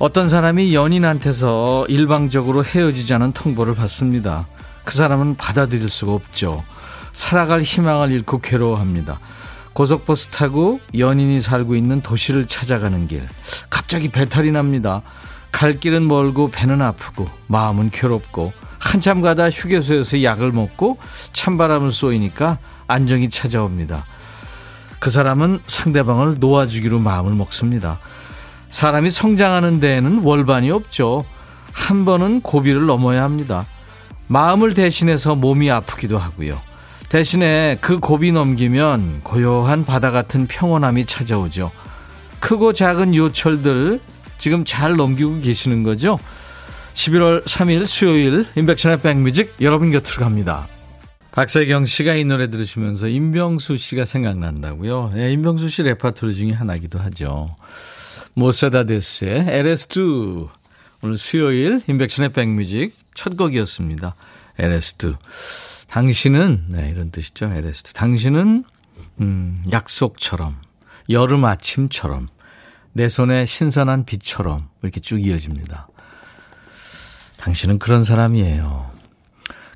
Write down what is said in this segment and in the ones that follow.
어떤 사람이 연인한테서 일방적으로 헤어지자는 통보를 받습니다. 그 사람은 받아들일 수가 없죠. 살아갈 희망을 잃고 괴로워합니다. 고속버스 타고 연인이 살고 있는 도시를 찾아가는 길. 갑자기 배탈이 납니다. 갈 길은 멀고 배는 아프고 마음은 괴롭고 한참 가다 휴게소에서 약을 먹고 찬바람을 쏘이니까 안정이 찾아옵니다. 그 사람은 상대방을 놓아주기로 마음을 먹습니다. 사람이 성장하는 데에는 월반이 없죠. 한 번은 고비를 넘어야 합니다. 마음을 대신해서 몸이 아프기도 하고요. 대신에 그 고비 넘기면 고요한 바다 같은 평온함이 찾아오죠. 크고 작은 요철들 지금 잘 넘기고 계시는 거죠? 11월 3일 수요일 임백천의 백뮤직 여러분 곁으로 갑니다. 박세경 씨가 이 노래 들으시면서 임병수 씨가 생각난다고요. 네, 임병수 씨 레파토리 중에 하나기도 하죠. 모세다데스의 LS2 오늘 수요일 인백션의 백뮤직 첫 곡이었습니다. LS2 당신은 네 이런 뜻이죠. LS2 당신은 음, 약속처럼 여름 아침처럼 내 손에 신선한 빛처럼 이렇게 쭉 이어집니다. 당신은 그런 사람이에요.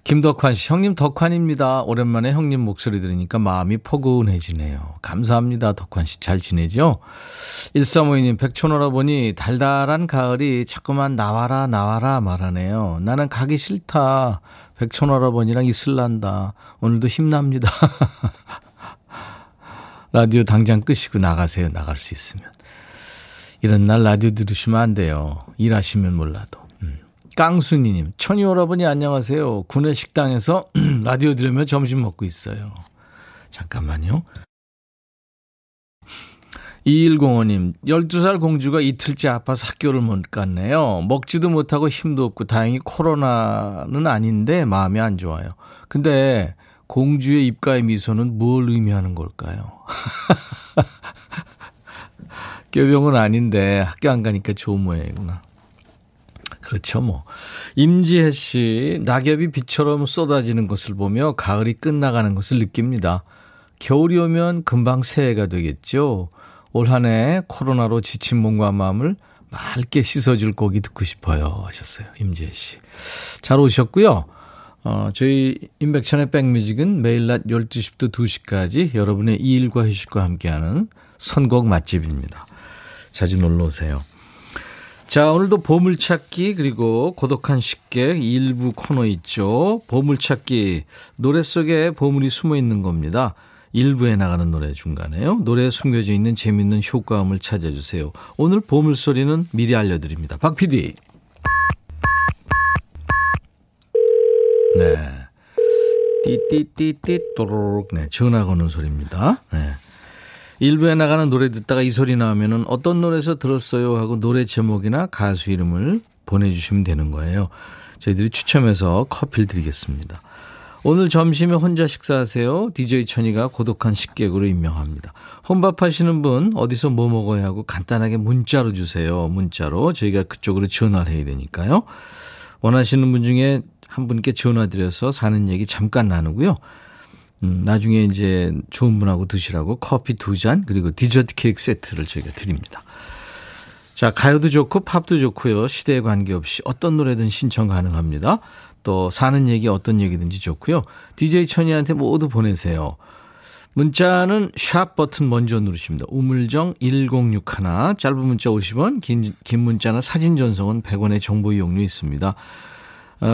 김덕환 씨, 형님 덕환입니다. 오랜만에 형님 목소리 들으니까 마음이 포근해지네요. 감사합니다. 덕환 씨, 잘 지내죠? 1352님, 백촌오라보니 달달한 가을이 자꾸만 나와라, 나와라 말하네요. 나는 가기 싫다. 백촌오라버니랑 있을란다. 오늘도 힘납니다. 라디오 당장 끄시고 나가세요. 나갈 수 있으면. 이런 날 라디오 들으시면 안 돼요. 일하시면 몰라도. 깡순이님, 천희 여러분이 안녕하세요. 군내 식당에서 라디오 들으며 점심 먹고 있어요. 잠깐만요. 2105님, 12살 공주가 이틀째 아파서 학교를 못 갔네요. 먹지도 못하고 힘도 없고 다행히 코로나는 아닌데 마음이 안 좋아요. 근데 공주의 입가의 미소는 뭘 의미하는 걸까요? 뼈병은 아닌데 학교 안 가니까 좋은 모양이구나. 그렇죠, 뭐. 임지혜 씨, 낙엽이 비처럼 쏟아지는 것을 보며 가을이 끝나가는 것을 느낍니다. 겨울이 오면 금방 새해가 되겠죠. 올 한 해 코로나로 지친 몸과 마음을 맑게 씻어줄 곡이 듣고 싶어요. 하셨어요. 임지혜 씨. 잘 오셨고요. 어, 저희 임백천의 백뮤직은 매일 낮 12시부터 2시까지 여러분의 일과 휴식과 함께하는 선곡 맛집입니다. 자주 놀러 오세요. 자, 오늘도 보물찾기 그리고 고독한 식객 일부 코너 있죠. 보물찾기 노래 속에 보물이 숨어 있는 겁니다. 일부에 나가는 노래 중간에요. 노래에 숨겨져 있는 재밌는 효과음을 찾아주세요. 오늘 보물 소리는 미리 알려드립니다. 박 PD. 네. 띠띠띠띠 또로록 네, 전화 거는 소리입니다. 네. 일부에 나가는 노래 듣다가 이 소리 나오면은 어떤 노래에서 들었어요 하고 노래 제목이나 가수 이름을 보내주시면 되는 거예요. 저희들이 추첨해서 커피를 드리겠습니다. 오늘 점심에 혼자 식사하세요. DJ 천이가 고독한 식객으로 임명합니다. 혼밥 하시는 분 어디서 뭐 먹어야 하고 간단하게 문자로 주세요. 문자로 저희가 그쪽으로 전화를 해야 되니까요. 원하시는 분 중에 한 분께 전화 드려서 사는 얘기 잠깐 나누고요. 음, 나중에 이제 좋은 분하고 드시라고 커피 두 잔, 그리고 디저트 케이크 세트를 저희가 드립니다. 자, 가요도 좋고 팝도 좋고요. 시대에 관계없이 어떤 노래든 신청 가능합니다. 또 사는 얘기 어떤 얘기든지 좋고요. DJ 천이한테 모두 보내세요. 문자는 샵 버튼 먼저 누르십니다. 우물정 1061 짧은 문자 50원 긴, 긴 문자나 사진 전송은 100원의 정보 이용료 있습니다.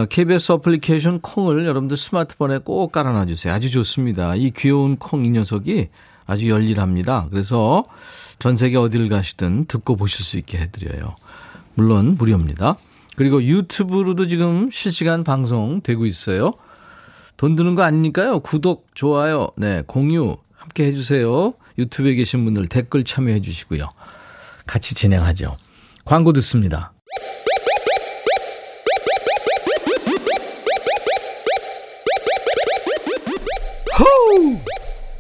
KBS 어, 어플리케이션 콩을 여러분들 스마트폰에 꼭 깔아놔 주세요. 아주 좋습니다. 이 귀여운 콩 이 녀석이 아주 열일합니다. 그래서 전 세계 어디를 가시든 듣고 보실 수 있게 해드려요. 물론 무료입니다. 그리고 유튜브로도 지금 실시간 방송 되고 있어요. 돈 드는 거 아니니까요. 구독, 좋아요, 네, 공유 함께 해주세요. 유튜브에 계신 분들 댓글 참여해 주시고요. 같이 진행하죠. 광고 듣습니다.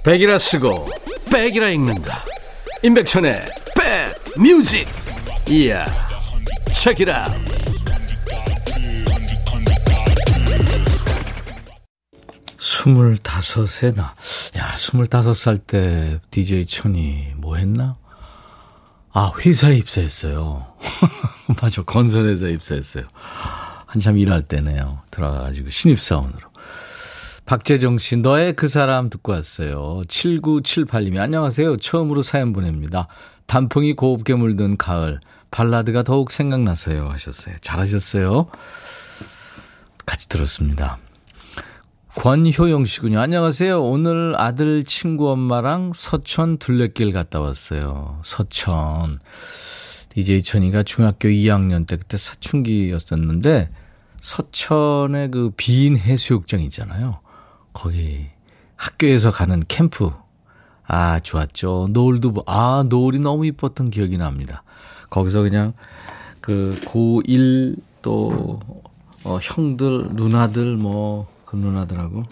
백이라 쓰고 백이라 읽는다 임백천의 백뮤직 이야 책이라 스물다섯에 나. 야, 스물다섯 살 때 DJ 천이 뭐 했나? 아, 회사에 입사했어요. 맞아, 건설회사에 입사했어요. 한참 일할 때네요. 들어가가지고 신입사원으로. 박재정 씨, 너의 그 사람 듣고 왔어요. 7978님이 안녕하세요. 처음으로 사연 보냅니다. 단풍이 곱게 물든 가을. 발라드가 더욱 생각나세요. 하셨어요. 잘하셨어요. 같이 들었습니다. 권효영 씨군요. 안녕하세요. 오늘 아들 친구 엄마랑 서천 둘레길 갔다 왔어요. 서천. DJ 천이가 중학교 2학년 때 그때 사춘기였었는데 서천의 그 빈 해수욕장 있잖아요. 거기 학교에서 가는 캠프. 아, 좋았죠. 노을도, 아, 노을이 너무 이뻤던 기억이 납니다. 거기서 그냥 그 고1 또, 어, 형들, 누나들 뭐, 그 누나들하고.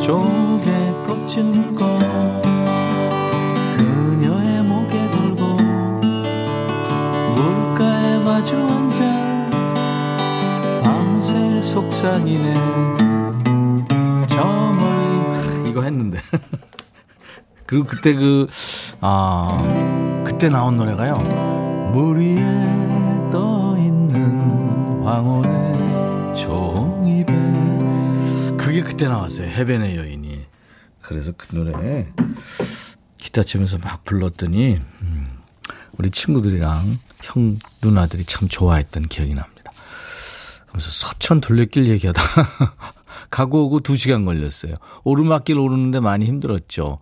조개 껍질 묶어 그녀의 목에 걸고 물가에 마주 앉아 밤새 속삭이네 저 멀리 이거 했는데. 그리고 그때 그아 그때 나온 노래가요. 물 위에 떠 있는 황혼의 종이배. 그게 그때 나왔어요 해변의 여인이. 그래서 그 노래 기타 치면서 막 불렀더니 음, 우리 친구들이랑 형 누나들이 참 좋아했던 기억이 납니다. 그래서 서천 둘레길 얘기하다 가 가고 오고 두 시간 걸렸어요. 오르막길 오르는데 많이 힘들었죠.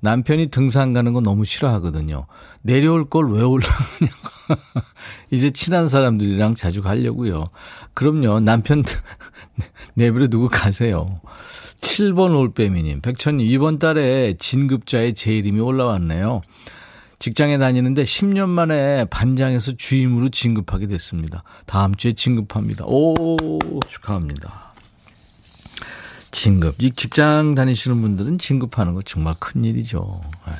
남편이 등산 가는 거 너무 싫어하거든요. 내려올 걸 왜 올라가냐고. 이제 친한 사람들이랑 자주 가려고요. 그럼요. 남편 내버려 두고 가세요. 7번 올빼미님, 백천님, 이번 달에 진급자의 제 이름이 올라왔네요. 직장에 다니는데 10년 만에 반장에서 주임으로 진급하게 됐습니다. 다음 주에 진급합니다. 오, 축하합니다. 진급. 이 직장 다니시는 분들은 진급하는 거 정말 큰 일이죠. 예.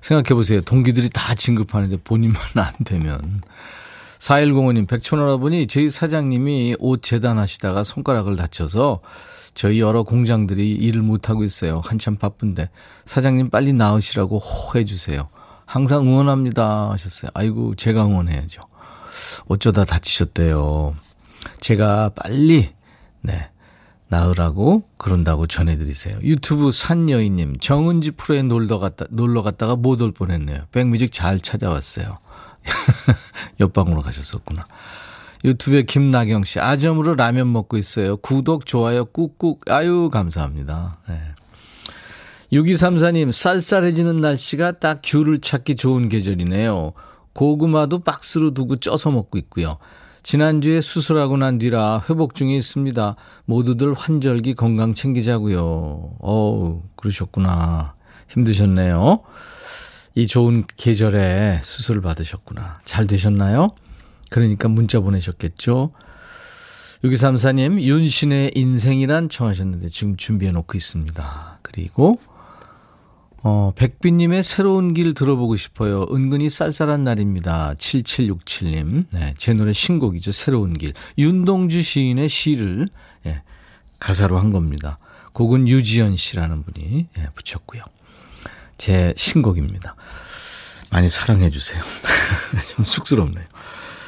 생각해 보세요. 동기들이 다 진급하는데 본인만 안 되면. 4105님, 백촌할아버니 저희 사장님이 옷 재단하시다가 손가락을 다쳐서 저희 여러 공장들이 일을 못하고 있어요. 한참 바쁜데. 사장님 빨리 나으시라고 호해 주세요. 항상 응원합니다 하셨어요. 아이고, 제가 응원해야죠. 어쩌다 다치셨대요. 제가 빨리, 네, 나으라고 그런다고 전해드리세요. 유튜브 산여인님, 정은지 프로에 놀러 갔다, 놀러 갔다가 못 올 뻔했네요. 백뮤직 잘 찾아왔어요. 옆방으로 가셨었구나. 유튜브에 김나경 씨, 아점으로 라면 먹고 있어요. 구독, 좋아요, 꾹꾹. 아유, 감사합니다. 네. 6234님, 쌀쌀해지는 날씨가 딱 귤을 찾기 좋은 계절이네요. 고구마도 박스로 두고 쪄서 먹고 있고요. 지난주에 수술하고 난 뒤라 회복 중에 있습니다. 모두들 환절기 건강 챙기자고요. 어우, 그러셨구나. 힘드셨네요. 이 좋은 계절에 수술을 받으셨구나. 잘 되셨나요? 그러니까 문자 보내셨겠죠? 6234님, 윤신의 인생이란 청하셨는데 지금 준비해 놓고 있습니다. 그리고, 어, 백빈님의 새로운 길 들어보고 싶어요. 은근히 쌀쌀한 날입니다. 7767님. 네, 제 노래 신곡이죠. 새로운 길. 윤동주 시인의 시를, 예, 가사로 한 겁니다. 곡은 유지연 씨라는 분이, 예, 붙였고요. 제 신곡입니다. 많이 사랑해 주세요. 좀 쑥스럽네요.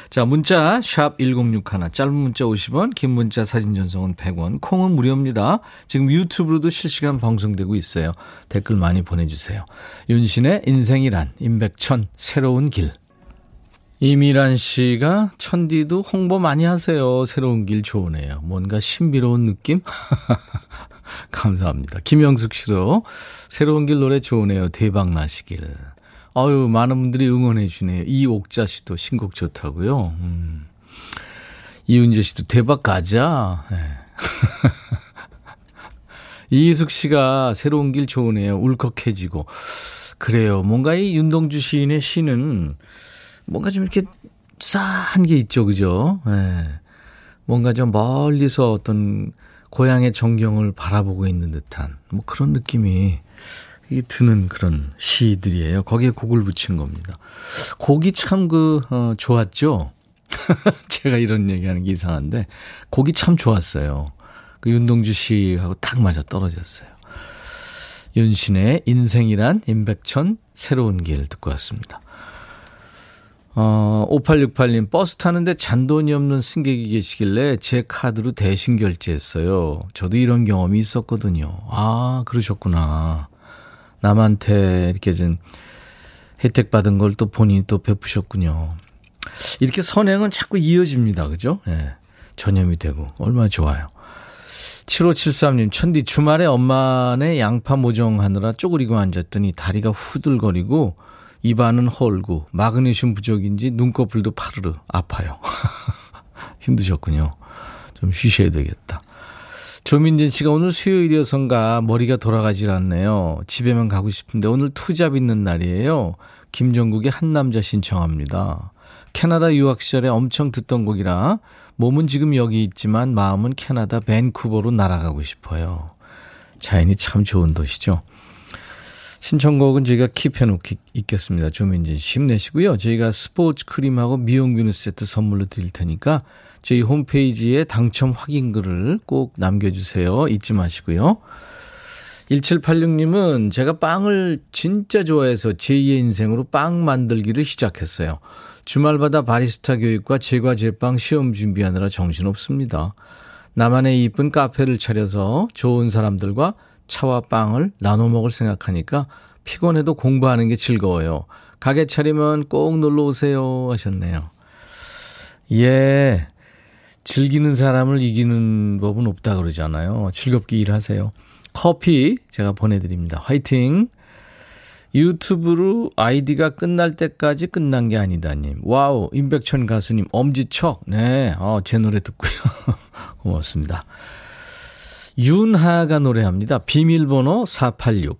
자, 문자 샵 1061, 짧은 문자 50원, 긴 문자 사진 전송은 100원, 콩은 무료입니다. 지금 유튜브로도 실시간 방송되고 있어요. 댓글 많이 보내주세요. 윤신의 인생이란, 임백천, 새로운 길. 이미란 씨가 천디도 홍보 많이 하세요. 새로운 길 좋으네요. 뭔가 신비로운 느낌? 감사합니다. 김영숙 씨도 새로운 길 노래 좋으네요. 대박 나시길. 아유, 많은 분들이 응원해 주네요. 이옥자 씨도 신곡 좋다고요. 음. 이은재 씨도 대박 가자. 네. 이희숙 씨가 새로운 길 좋으네요. 울컥해지고. 그래요. 뭔가 이 윤동주 시인의 시는 뭔가 좀 이렇게 싸한 게 있죠. 그죠? 네. 뭔가 좀 멀리서 어떤 고향의 전경을 바라보고 있는 듯한 뭐 그런 느낌이 이 드는 그런 시들이에요. 거기에 곡을 붙인 겁니다. 곡이 참 그, 어, 좋았죠? 제가 이런 얘기하는 게 이상한데, 곡이 참 좋았어요. 그 윤동주 씨하고 딱 맞아 떨어졌어요. 윤신의 인생이란 임백천 새로운 길 듣고 왔습니다. 어, 5868님, 버스 타는데 잔돈이 없는 승객이 계시길래 제 카드로 대신 결제했어요. 저도 이런 경험이 있었거든요. 아, 그러셨구나. 남한테 이렇게 좀 혜택 받은 걸 또 본인이 또 베푸셨군요. 이렇게 선행은 자꾸 이어집니다. 그죠? 예. 네. 전염이 되고. 얼마나 좋아요. 7573님, 천디 주말에 엄마네 양파 모종하느라 쪼그리고 앉았더니 다리가 후들거리고 입안은 헐고 마그네슘 부족인지 눈꺼풀도 파르르 아파요. 힘드셨군요. 좀 쉬셔야 되겠다. 조민진 씨가 오늘 수요일이어서인가 머리가 돌아가질 않네요. 집에만 가고 싶은데 오늘 투잡 있는 날이에요. 김정국의 한 남자 신청합니다. 캐나다 유학 시절에 엄청 듣던 곡이라 몸은 지금 여기 있지만 마음은 캐나다 밴쿠버로 날아가고 싶어요. 자연이 참 좋은 도시죠. 신청곡은 저희가 킵해놓기 있겠습니다. 조민진 씨 힘내시고요. 저희가 스포츠 크림하고 미용 비누 세트 선물로 드릴 테니까 저희 홈페이지에 당첨 확인글을 꼭 남겨주세요. 잊지 마시고요. 1786님은 제가 빵을 진짜 좋아해서 제2의 인생으로 빵 만들기를 시작했어요. 주말마다 바리스타 교육과 제과 제빵 시험 준비하느라 정신없습니다. 나만의 이쁜 카페를 차려서 좋은 사람들과 차와 빵을 나눠 먹을 생각하니까 피곤해도 공부하는 게 즐거워요. 가게 차리면 꼭 놀러 오세요 하셨네요. 예. 즐기는 사람을 이기는 법은 없다 그러잖아요. 즐겁게 일하세요. 커피 제가 보내드립니다. 화이팅! 유튜브로 아이디가 끝날 때까지 끝난 게 아니다님. 와우, 임백천 가수님, 엄지척. 네, 어, 제 노래 듣고요. 고맙습니다. 윤하가 노래합니다. 비밀번호 486.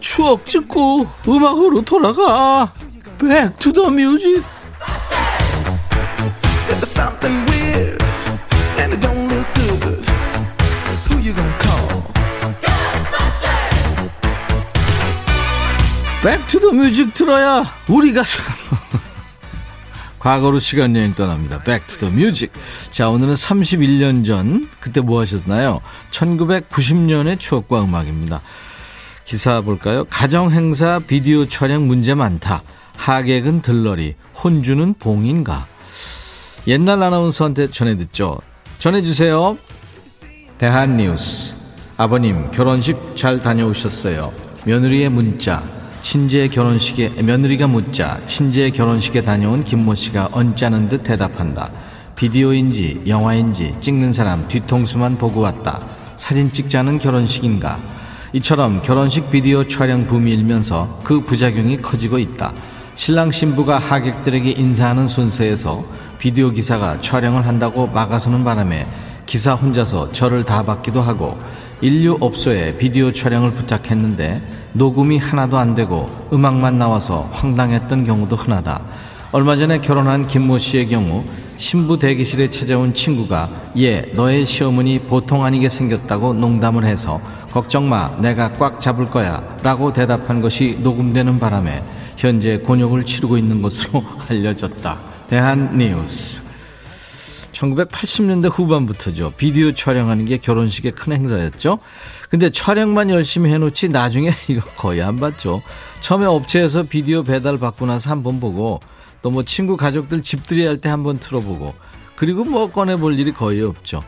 추억 찍고 음악으로 돌아가. Back to the music. Back to the music 들어야 우리가 과거로 시간 여행 떠납니다. Back to the music. 자, 오늘은 31년 전 그때 뭐 하셨나요? 1990년의 추억과 음악입니다. 기사 볼까요? 가정 행사 비디오 촬영 문제 많다. 하객은 들러리, 혼주는 봉인가. 옛날 아나운서한테 전해 듣죠. 전해 주세요. 대한뉴스. 아버님 결혼식 잘 다녀오셨어요. 며느리의 문자. 친제 결혼식에 며느리가 묻자 친제 결혼식에 다녀온 김모 씨가 언짢은 듯 대답한다. 비디오인지 영화인지 찍는 사람 뒤통수만 보고 왔다. 사진 찍자는 결혼식인가? 이처럼 결혼식 비디오 촬영 붐이 일면서 그 부작용이 커지고 있다. 신랑 신부가 하객들에게 인사하는 순서에서 비디오 기사가 촬영을 한다고 막아서는 바람에 기사 혼자서 절을 다 받기도 하고 인류 업소에 비디오 촬영을 부탁했는데 녹음이 하나도 안 되고 음악만 나와서 황당했던 경우도 흔하다. 얼마 전에 결혼한 김모 씨의 경우 신부 대기실에 찾아온 친구가 예, 너의 시어머니 보통 아니게 생겼다고 농담을 해서 걱정 마, 내가 꽉 잡을 거야 라고 대답한 것이 녹음되는 바람에 현재 곤욕을 치르고 있는 것으로 알려졌다. 대한 뉴스. 1980년대 후반부터죠. 비디오 촬영하는 게 결혼식의 큰 행사였죠. 근데 촬영만 열심히 해놓지 나중에 이거 거의 안 봤죠. 처음에 업체에서 비디오 배달 받고 나서 한 번 보고 또 뭐 친구 가족들 집들이 할 때 한 번 틀어보고 그리고 뭐 꺼내볼 일이 거의 없죠.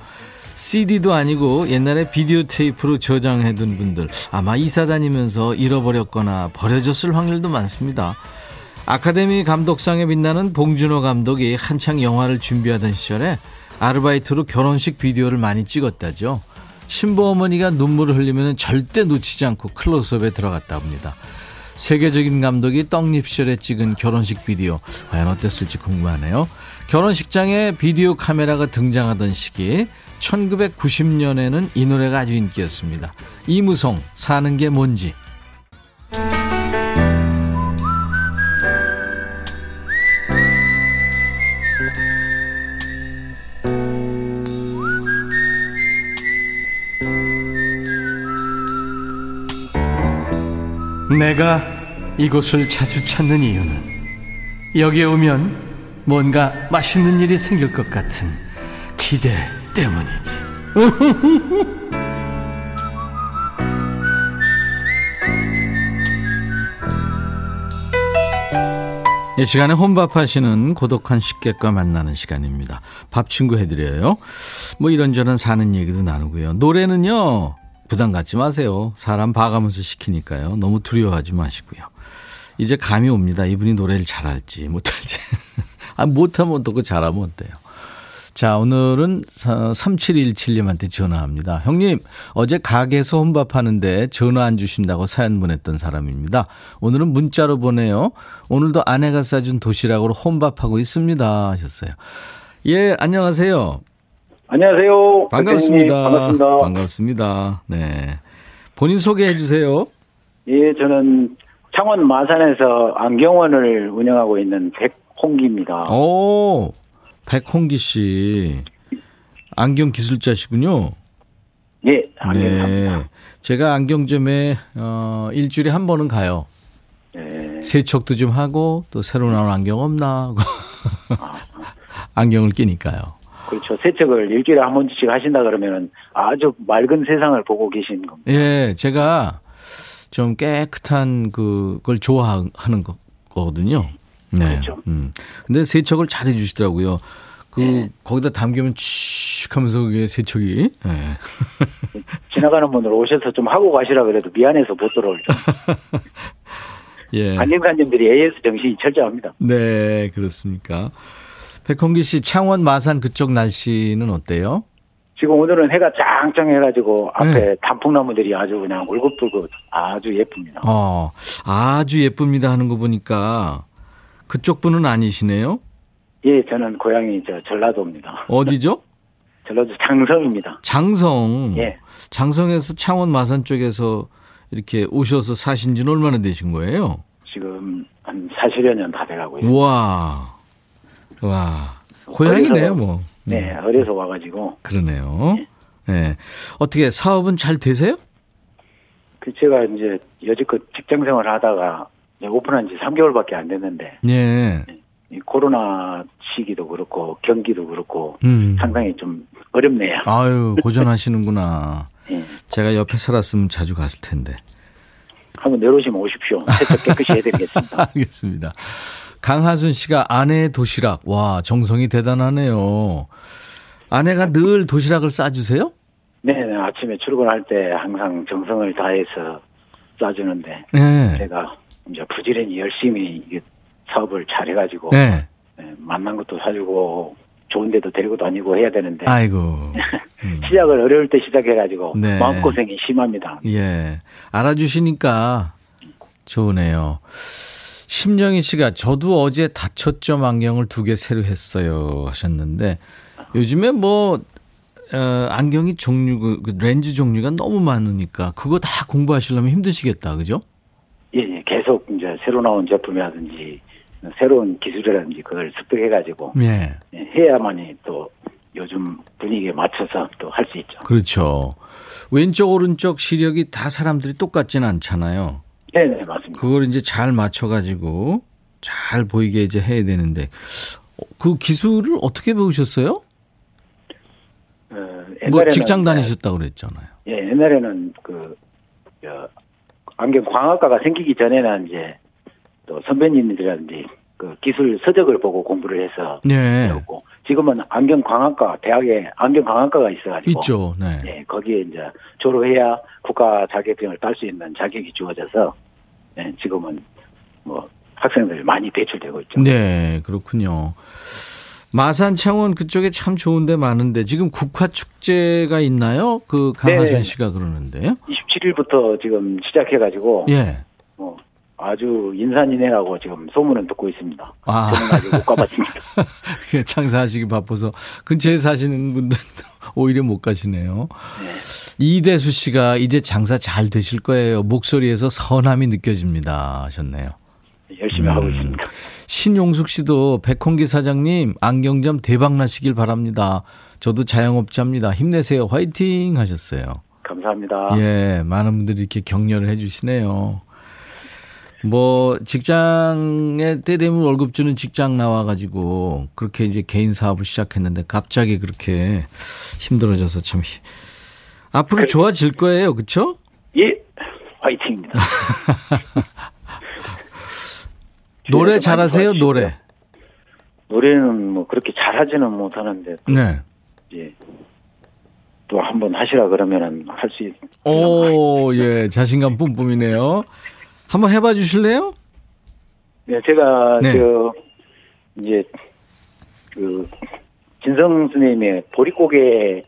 CD도 아니고 옛날에 비디오 테이프로 저장해둔 분들 아마 이사 다니면서 잃어버렸거나 버려졌을 확률도 많습니다. 아카데미 감독상에 빛나는 봉준호 감독이 한창 영화를 준비하던 시절에 아르바이트로 결혼식 비디오를 많이 찍었다죠. 신부 어머니가 눈물을 흘리면 절대 놓치지 않고 클로즈업에 들어갔다 봅니다. 세계적인 감독이 떡잎 시절에 찍은 결혼식 비디오 과연 어땠을지 궁금하네요. 결혼식장에 비디오 카메라가 등장하던 시기 1990년에는 이 노래가 아주 인기였습니다. 이무송 사는 게 뭔지 내가 이곳을 자주 찾는 이유는 여기에 오면 뭔가 맛있는 일이 생길 것 같은 기대 때문이지. 이 시간에 혼밥하시는 고독한 식객과 만나는 시간입니다. 밥 친구 해드려요. 뭐 이런저런 사는 얘기도 나누고요. 노래는요 부담 갖지 마세요. 사람 봐가면서 시키니까요. 너무 두려워하지 마시고요. 이제 감이 옵니다. 이분이 노래를 잘할지 못할지. 아 못하면 또그 잘하면 어때요. 자, 오늘은 3717님한테 전화합니다. 형님, 어제 가게에서 혼밥 하는데 전화 안 주신다고 사연 보냈던 사람입니다. 오늘은 문자로 보내요. 오늘도 아내가 싸준 도시락으로 혼밥하고 있습니다. 하셨어요. 예, 안녕하세요. 안녕하세요. 반갑습니다. 반갑습니다. 반갑습니다. 네. 본인 소개해 주세요. 예, 저는 창원 마산에서 안경원을 운영하고 있는 백홍기입니다. 오, 백홍기 씨. 안경 기술자시군요. 예, 안경합니다. 네. 제가 안경점에 어, 일주일에 한 번은 가요. 네. 세척도 좀 하고 또 새로 나온 안경 없나 하고 안경을 끼니까요. 그렇죠. 세척을 일주일에 한 번씩 하신다 그러면은 아주 맑은 세상을 보고 계신 겁니다. 예, 제가 좀 깨끗한 그걸 좋아하는 거- 거거든요. 네. 그렇죠. 음. 근데 세척을 잘 해주시더라고요. 그 네. 거기다 담기면 칙 하면서 그게 세척이. 예. 지나가는 분들 오셔서 좀 하고 가시라 그래도 미안해서 못 들어올 정 예. 안경사님들이 AS 정신이 철저합니다. 네, 그렇습니까? 백홍기 씨, 창원 마산 그쪽 날씨는 어때요? 지금 오늘은 해가 짱짱해가지고 앞에 네. 단풍나무들이 아주 그냥 울긋불긋 아주 예쁩니다. 어, 아주 예쁩니다 하는 거 보니까 그쪽 분은 아니시네요? 예, 저는 고향이 저 전라도입니다. 어디죠? 전라도 장성입니다. 장성. 예. 장성에서 창원 마산 쪽에서 이렇게 오셔서 사신 지는 얼마나 되신 거예요? 지금 한 40여 년 다 돼가고 있어요. 우와. 와. 고향이네요, 어려서- 뭐. 음, 네, 어려서 와가지고 그러네요. 예. 어떻게 사업은 잘 되세요? 그 제가 이제 여지껏 직장 생활 하다가 오픈한 지 3개월밖에 안 됐는데 예. 이 코로나 시기도 그렇고 경기도 그렇고 음. 상당히 좀 어렵네요. 아유, 고전하시는구나. 예. 제가 옆에 살았으면 자주 갔을 텐데. 한번 내려오시면 오십시오. 세척 깨끗이 해드리겠습니다. 알겠습니다. 강하순 씨가 아내의 도시락. 와, 정성이 대단하네요. 아내가 늘 도시락을 싸주세요? 네, 네, 아침에 출근할 때 항상 정성을 다해서 싸주는데 네. 제가 이제 부지런히 열심히 사업을 잘 해가지고 네. 네, 만난 것도 사주고 좋은 데도 데리고 다니고 해야 되는데 아이고. 음. 시작을 어려울 때 시작해가지고 네. 마음고생이 심합니다. 예. 알아주시니까 좋으네요. 심정희 씨가 저도 어제 다초점 안경을 두 개 새로 했어요 하셨는데 요즘에 뭐 어, 안경이 종류 그, 그 렌즈 종류가 너무 많으니까 그거 다 공부하시려면 힘드시겠다 그죠? 예, 예, 계속 이제 새로 나온 제품이라든지 새로운 기술이라든지 그걸 습득해가지고 예. 예, 해야만이 또 요즘 분위기에 맞춰서 또 할 수 있죠. 그렇죠. 왼쪽 오른쪽 시력이 다 사람들이 똑같지는 않잖아요. 네, 네, 맞습니다. 그걸 이제 잘 맞춰가지고 잘 보이게 이제 해야 되는데 어, 그 기술을 어떻게 배우셨어요? 어, 뭐 직장 이제 다니셨다고 그랬잖아요. 예, 옛날에는 그, 저, 안경 광학과가 생기기 전에는 이제 또 선배님들이라든지 그 기술 서적을 보고 공부를 해서 네. 배웠고 지금은 안경 광학과 대학에 안경 광학과가 있어가지고 있죠. 네. 예, 거기에 이제 졸업해야 국가 자격증을 딸 수 있는 자격이 주어져서 예, 지금은 뭐 학생들이 많이 배출되고 있죠. 네, 그렇군요. 마산 창원 그쪽에 참 좋은 데 많은데 지금 국화 축제가 있나요? 그 강하순 네. 씨가 그러는데요. 27일부터 지금 시작해 가지고 예. 뭐 아주 인산인해라고 지금 소문은 듣고 있습니다. 아. 저는 아직 못 가봤습니다. 그 장사하시기 바빠서 근처에 사시는 분들도 오히려 못 가시네요. 이대수 씨가 이제 장사 잘 되실 거예요. 목소리에서 선함이 느껴집니다. 하셨네요. 열심히 하고 있습니다. 신용숙 씨도 백홍기 사장님 안경점 대박 나시길 바랍니다. 저도 자영업자입니다. 힘내세요. 화이팅 하셨어요. 감사합니다. 예, 많은 분들이 이렇게 격려를 해 주시네요. 뭐 직장에 때 되면 월급 주는 직장 나와 가지고 그렇게 이제 개인 사업을 시작했는데 갑자기 그렇게 힘들어져서 참 히- 앞으로 좋아질 거예요. 그렇죠? 예, 화이팅입니다. 노래 잘하세요. 노래. 노래는 뭐 그렇게 잘하지는 못하는데 네. 이제 또 한번 하시라 그러면은 할 수 있. 오, 예, 자신감 뿜뿜이네요. 한번 해봐 주실래요? 네, 제가 네. 저 이제 그 진성 스님의 보릿고개를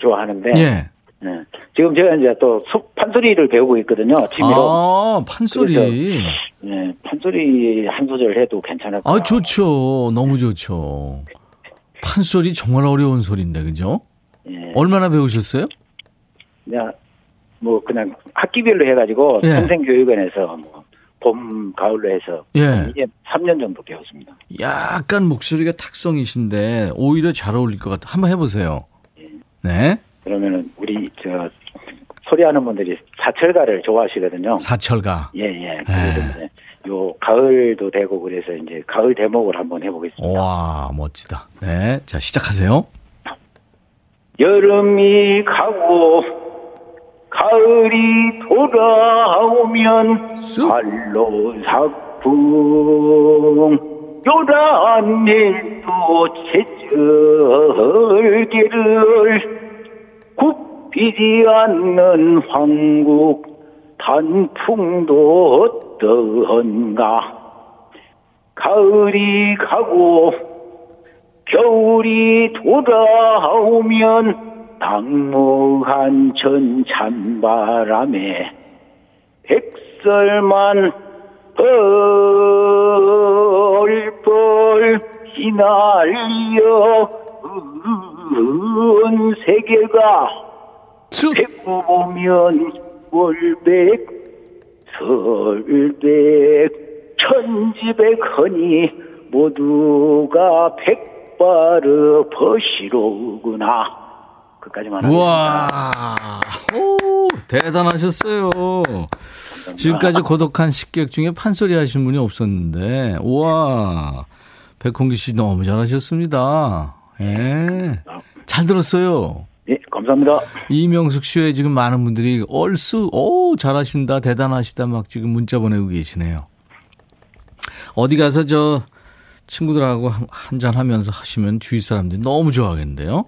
좋아하는데 예. 네. 지금 제가 이제 또 소- 판소리를 배우고 있거든요. 취미로. 아, 판소리. 네, 판소리 한 소절 해도 괜찮을까? 아, 좋죠. 너무 좋죠. 판소리 정말 어려운 소리인데, 그죠? 예. 얼마나 배우셨어요? 그냥 뭐 그냥 학기별로 해가지고 예. 평생교육원에서 뭐 봄, 가을로 해서 예. 이게 3년 정도 배웠습니다. 약간 목소리가 탁성이신데, 오히려 잘 어울릴 것 같아요. 한번 해보세요. 네. 그러면은 우리 저 소리하는 분들이 사철가를 좋아하시거든요. 사철가. 예, 예. 네. 그래서 이제 요 가을도 되고 그래서 이제 가을 대목을 한번 해보겠습니다. 와, 멋지다. 네. 자, 시작하세요. 여름이 가고 가을이 돌아오면 쑥. 발로 사풍 요란 일도 제절개를 굽히지 않는 황국 단풍도 어떠한가? 가을이 가고 겨울이 돌아오면 당무한 천 찬바람에 백설만 펄펄 휘날려 은 세계가 쑥. 배고 보면 월백 설백 천지백 허니 모두가 백바르 버시로구나 그까지만 하겠습니다. 우와. 오, 대단하셨어요. 지금까지 고독한 식객 중에 판소리 하신 분이 없었는데, 우와. 백홍기 씨 너무 잘하셨습니다. 예. 잘 들었어요. 예, 감사합니다. 이명숙 씨에 지금 많은 분들이 얼쑤, 오, 잘하신다, 대단하시다, 막 지금 문자 보내고 계시네요. 어디 가서 저 친구들하고 한잔 하면서 하시면 주위 사람들이 너무 좋아하겠는데요?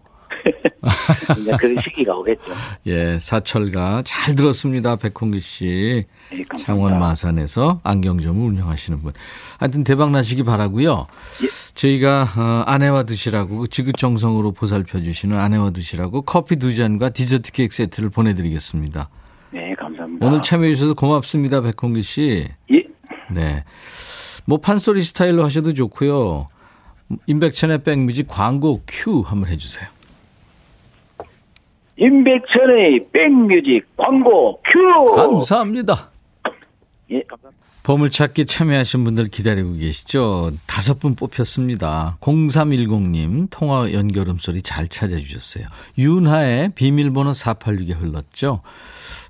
이제 그 시기가 오겠죠. 예, 사철가 잘 들었습니다. 백홍기 씨. 예, 감사합니다. 창원 마산에서 안경점을 운영하시는 분. 하여튼 대박 나시기 바라고요. 저희가 어, 아내와 드시라고 지긋정성으로 보살펴 주시는 아내와 드시라고 커피 두 잔과 디저트 케이크 세트를 보내 드리겠습니다. 네, 감사합니다. 오늘 참여해 주셔서 고맙습니다, 백홍기 씨. 예, 네. 뭐 판소리 스타일로 하셔도 좋고요. 임백천의 백뮤직 광고 큐 한번 해 주세요. 임백천의 백뮤직 광고 큐. 감사합니다. 예, 감사합니다. 보물찾기 참여하신 분들 기다리고 계시죠? 다섯 분 뽑혔습니다. 0310님 통화 연결음 소리 잘 찾아주셨어요. 윤하의 비밀번호 486에 흘렀죠?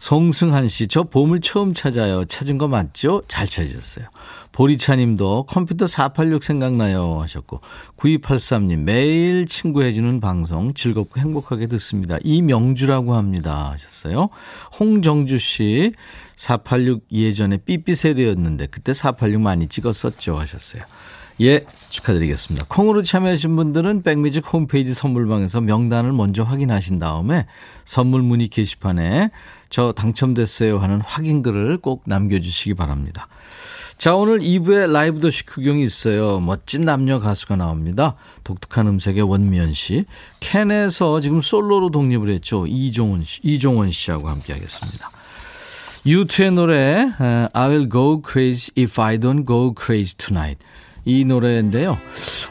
송승한 씨, 저 보물 처음 찾아요. 찾은 거 맞죠? 잘 찾으셨어요. 보리차 님도 컴퓨터 486 생각나요 하셨고 9283님 매일 친구해주는 방송 즐겁고 행복하게 듣습니다. 이명주라고 합니다 하셨어요. 홍정주 씨 486 예전에 삐삐 세대였는데 그때 486 많이 찍었었죠 하셨어요. 예, 축하드리겠습니다. 콩으로 참여하신 분들은 백뮤직 홈페이지 선물방에서 명단을 먼저 확인하신 다음에 선물 문의 게시판에 저 당첨됐어요 하는 확인글을 꼭 남겨주시기 바랍니다. 자, 오늘 2부에 라이브 도시 구경이 있어요. 멋진 남녀 가수가 나옵니다. 독특한 음색의 원미연 씨. 캔에서 지금 솔로로 독립을 했죠. 이종원 씨, 이종원 씨하고 함께 하겠습니다. U2의 노래 I will go crazy if I don't go crazy tonight. 이 노래인데요.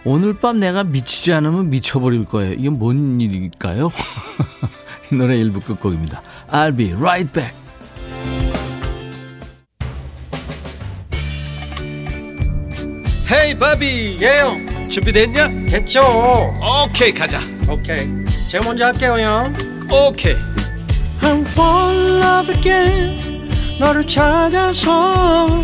오늘 밤 내가 미치지 않으면 미쳐버릴 거예요. 이게 뭔 일일까요? 이 노래 일부 끝곡입니다. I'll be right back. 헤이 바비 예영 준비됐냐? 됐죠 오케이 가자 오케이 제가 먼저 할게요 형 오케이 I'm fall in love again 너를 찾아서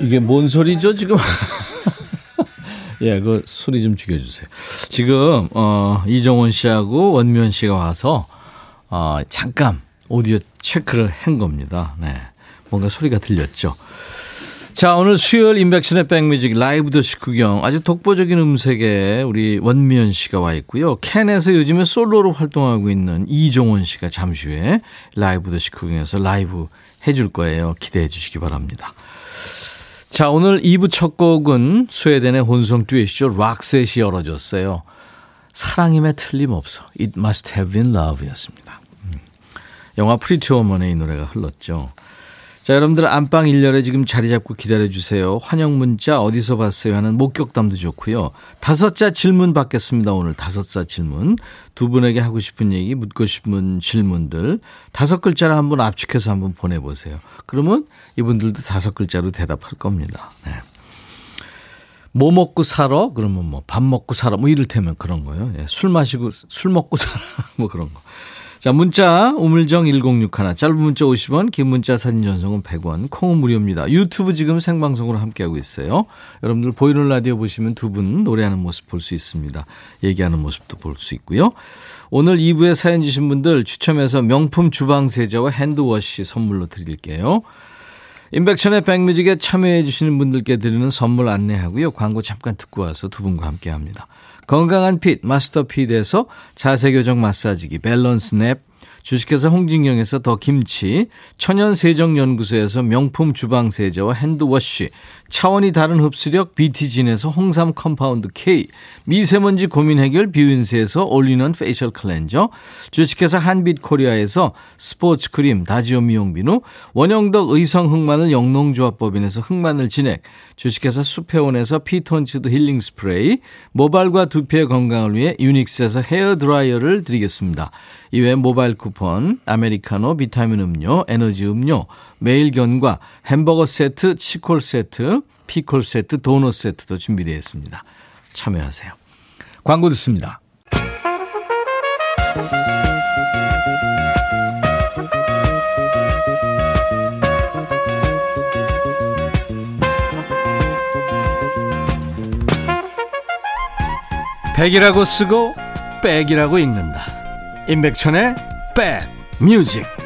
이게 뭔 소리죠 지금? 예, 그 소리 좀 죽여주세요. 지금 어, 이정원 씨하고 원면 씨가 와서 어, 잠깐 오디오 체크를 한 겁니다. 네, 뭔가 소리가 들렸죠. 자, 오늘 수요일 인백션의 백뮤직 라이브 더시 구경 아주 독보적인 음색에 우리 원미연 씨가 와 있고요. 캔에서 요즘에 솔로로 활동하고 있는 이종원 씨가 잠시 후에 라이브 더시 구경에서 라이브 해줄 거예요. 기대해 주시기 바랍니다. 자, 오늘 2부 첫 곡은 스웨덴의 혼성 듀엣이죠. 락셋이 열어줬어요. 사랑임에 틀림없어. It must have been love 였습니다. 음. 영화 Pretty Woman의 이 노래가 흘렀죠. 자, 여러분들 안방 1열에 지금 자리 잡고 기다려 주세요. 환영 문자 어디서 봤어요 하는 목격담도 좋고요. 다섯 자 질문 받겠습니다. 오늘 다섯 자 질문. 두 분에게 하고 싶은 얘기, 묻고 싶은 질문들 다섯 글자를 한번 압축해서 한번 보내 보세요. 그러면 이분들도 다섯 글자로 대답할 겁니다. 네. 뭐 먹고 살아? 그러면 뭐 밥 먹고 살아? 뭐 이를테면 그런 거요. 예, 술 마시고 술 먹고 살아? 뭐 그런 거. 자, 문자 우물정 1061 짧은 문자 50원 긴 문자 사진 전송은 100원 콩은 무료입니다. 유튜브 지금 생방송으로 함께하고 있어요. 여러분들 보이는 라디오 보시면 두 분 노래하는 모습 볼 수 있습니다. 얘기하는 모습도 볼 수 있고요. 오늘 2부에 사연 주신 분들 추첨해서 명품 주방 세제와 핸드워시 선물로 드릴게요. 인백천의 백뮤직에 참여해 주시는 분들께 드리는 선물 안내하고요. 광고 잠깐 듣고 와서 두 분과 함께합니다. 건강한 핏 마스터 핏에서 자세교정 마사지기 밸런스 냅 주식회사 홍진경에서 더 김치, 천연세정연구소에서 명품 주방세제와 핸드워시, 차원이 다른 흡수력 BT진에서 홍삼 compound K, 미세먼지 고민 해결 뷰인스에서 올리는 facial cleanser, 주식회사 한빛코리아에서 스포츠 크림 다지오 미용 비누, 원형덕 의성 흑마늘 영농조합법인에서 흑마늘 진액, 주식회사 수페온에서 피톤치드 힐링 스프레이, 모발과 두피의 건강을 위해 유닉스에서 헤어 드라이어를 드리겠습니다. 이외 모바일 쿠폰, 아메리카노, 비타민 음료, 에너지 음료, 매일견과 햄버거 세트, 치콜 세트, 피콜 세트, 도넛 세트도 준비되어 있습니다. 참여하세요. 광고 듣습니다. 백이라고 쓰고 백이라고 읽는다. 임백천의 백 뮤직.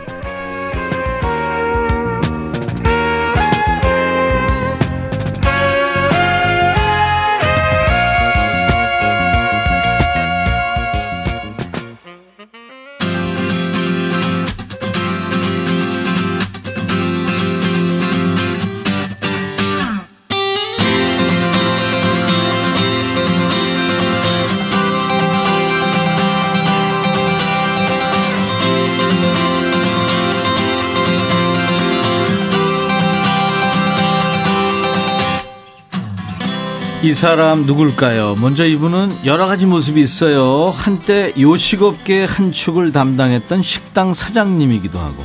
이 사람 누굴까요? 먼저 이분은 여러 가지 모습이 있어요. 한때 요식업계 한 축을 담당했던 식당 사장님이기도 하고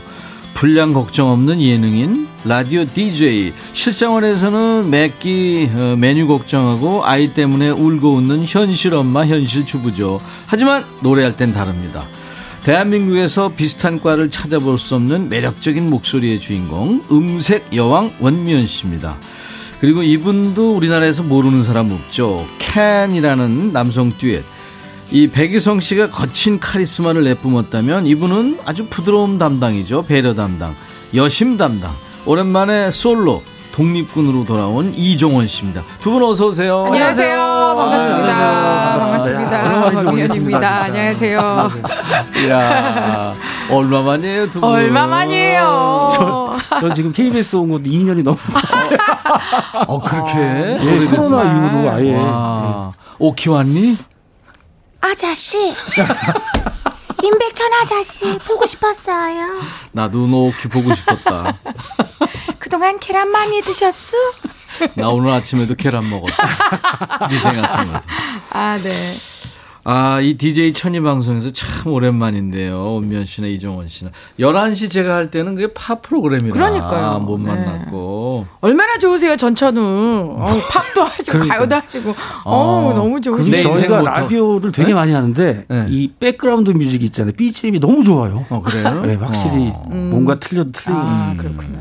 분량 걱정 없는 예능인 라디오 DJ 실생활에서는 매끼 어, 메뉴 걱정하고 아이 때문에 울고 웃는 현실 엄마 현실 주부죠 하지만 노래할 땐 다릅니다 대한민국에서 비슷한 과를 찾아볼 수 없는 매력적인 목소리의 주인공 음색 여왕 원미연 씨입니다 그리고 이분도 우리나라에서 모르는 사람 없죠 캔이라는 남성 듀엣 이 백이성 씨가 거친 카리스마를 내뿜었다면 이분은 아주 부드러움 담당이죠. 배려 담당, 여심 담당. 오랜만에 솔로 독립군으로 돌아온 이종원 씨입니다. 두 분 어서 오세요. 안녕하세요. 반갑습니다. 안녕하세요. 반갑습니다. 박미연입니다. 안녕하세요. 이야, 얼마만이에요, 두 분? 얼마만이에요. 저, 저 지금 KBS 온 것도 2년이 넘어. 어, 그렇게? 예, 오래됐어요. 코로나 이후로 아예. 와. 오키 왔니? 아저씨. 임백천 아저씨 보고 싶었어요. 나도 너 오키 보고 싶었다. 그동안 계란 많이 드셨어? 나 오늘 아침에도 계란 먹었어. 네 생각하면서. 아, 네. 아, 이 DJ 천이 방송에서 참 오랜만인데요. 온면 씨나 이종원 씨나. 11시 제가 할 때는 그게 파 프로그램이라. 그러니까요. 못 네. 만났고. 얼마나 좋으세요, 전천후. 어, 팝도 하시고, 가요도 하시고. 어, 어, 너무. 인생 저희가 모토. 라디오를 되게 많이 하는데 네. 이 background music 있잖아요. BGM이 너무 좋아요. 어, 그래요? 네, 확실히 어. 뭔가 틀려도 틀리고. 아, 그렇구나.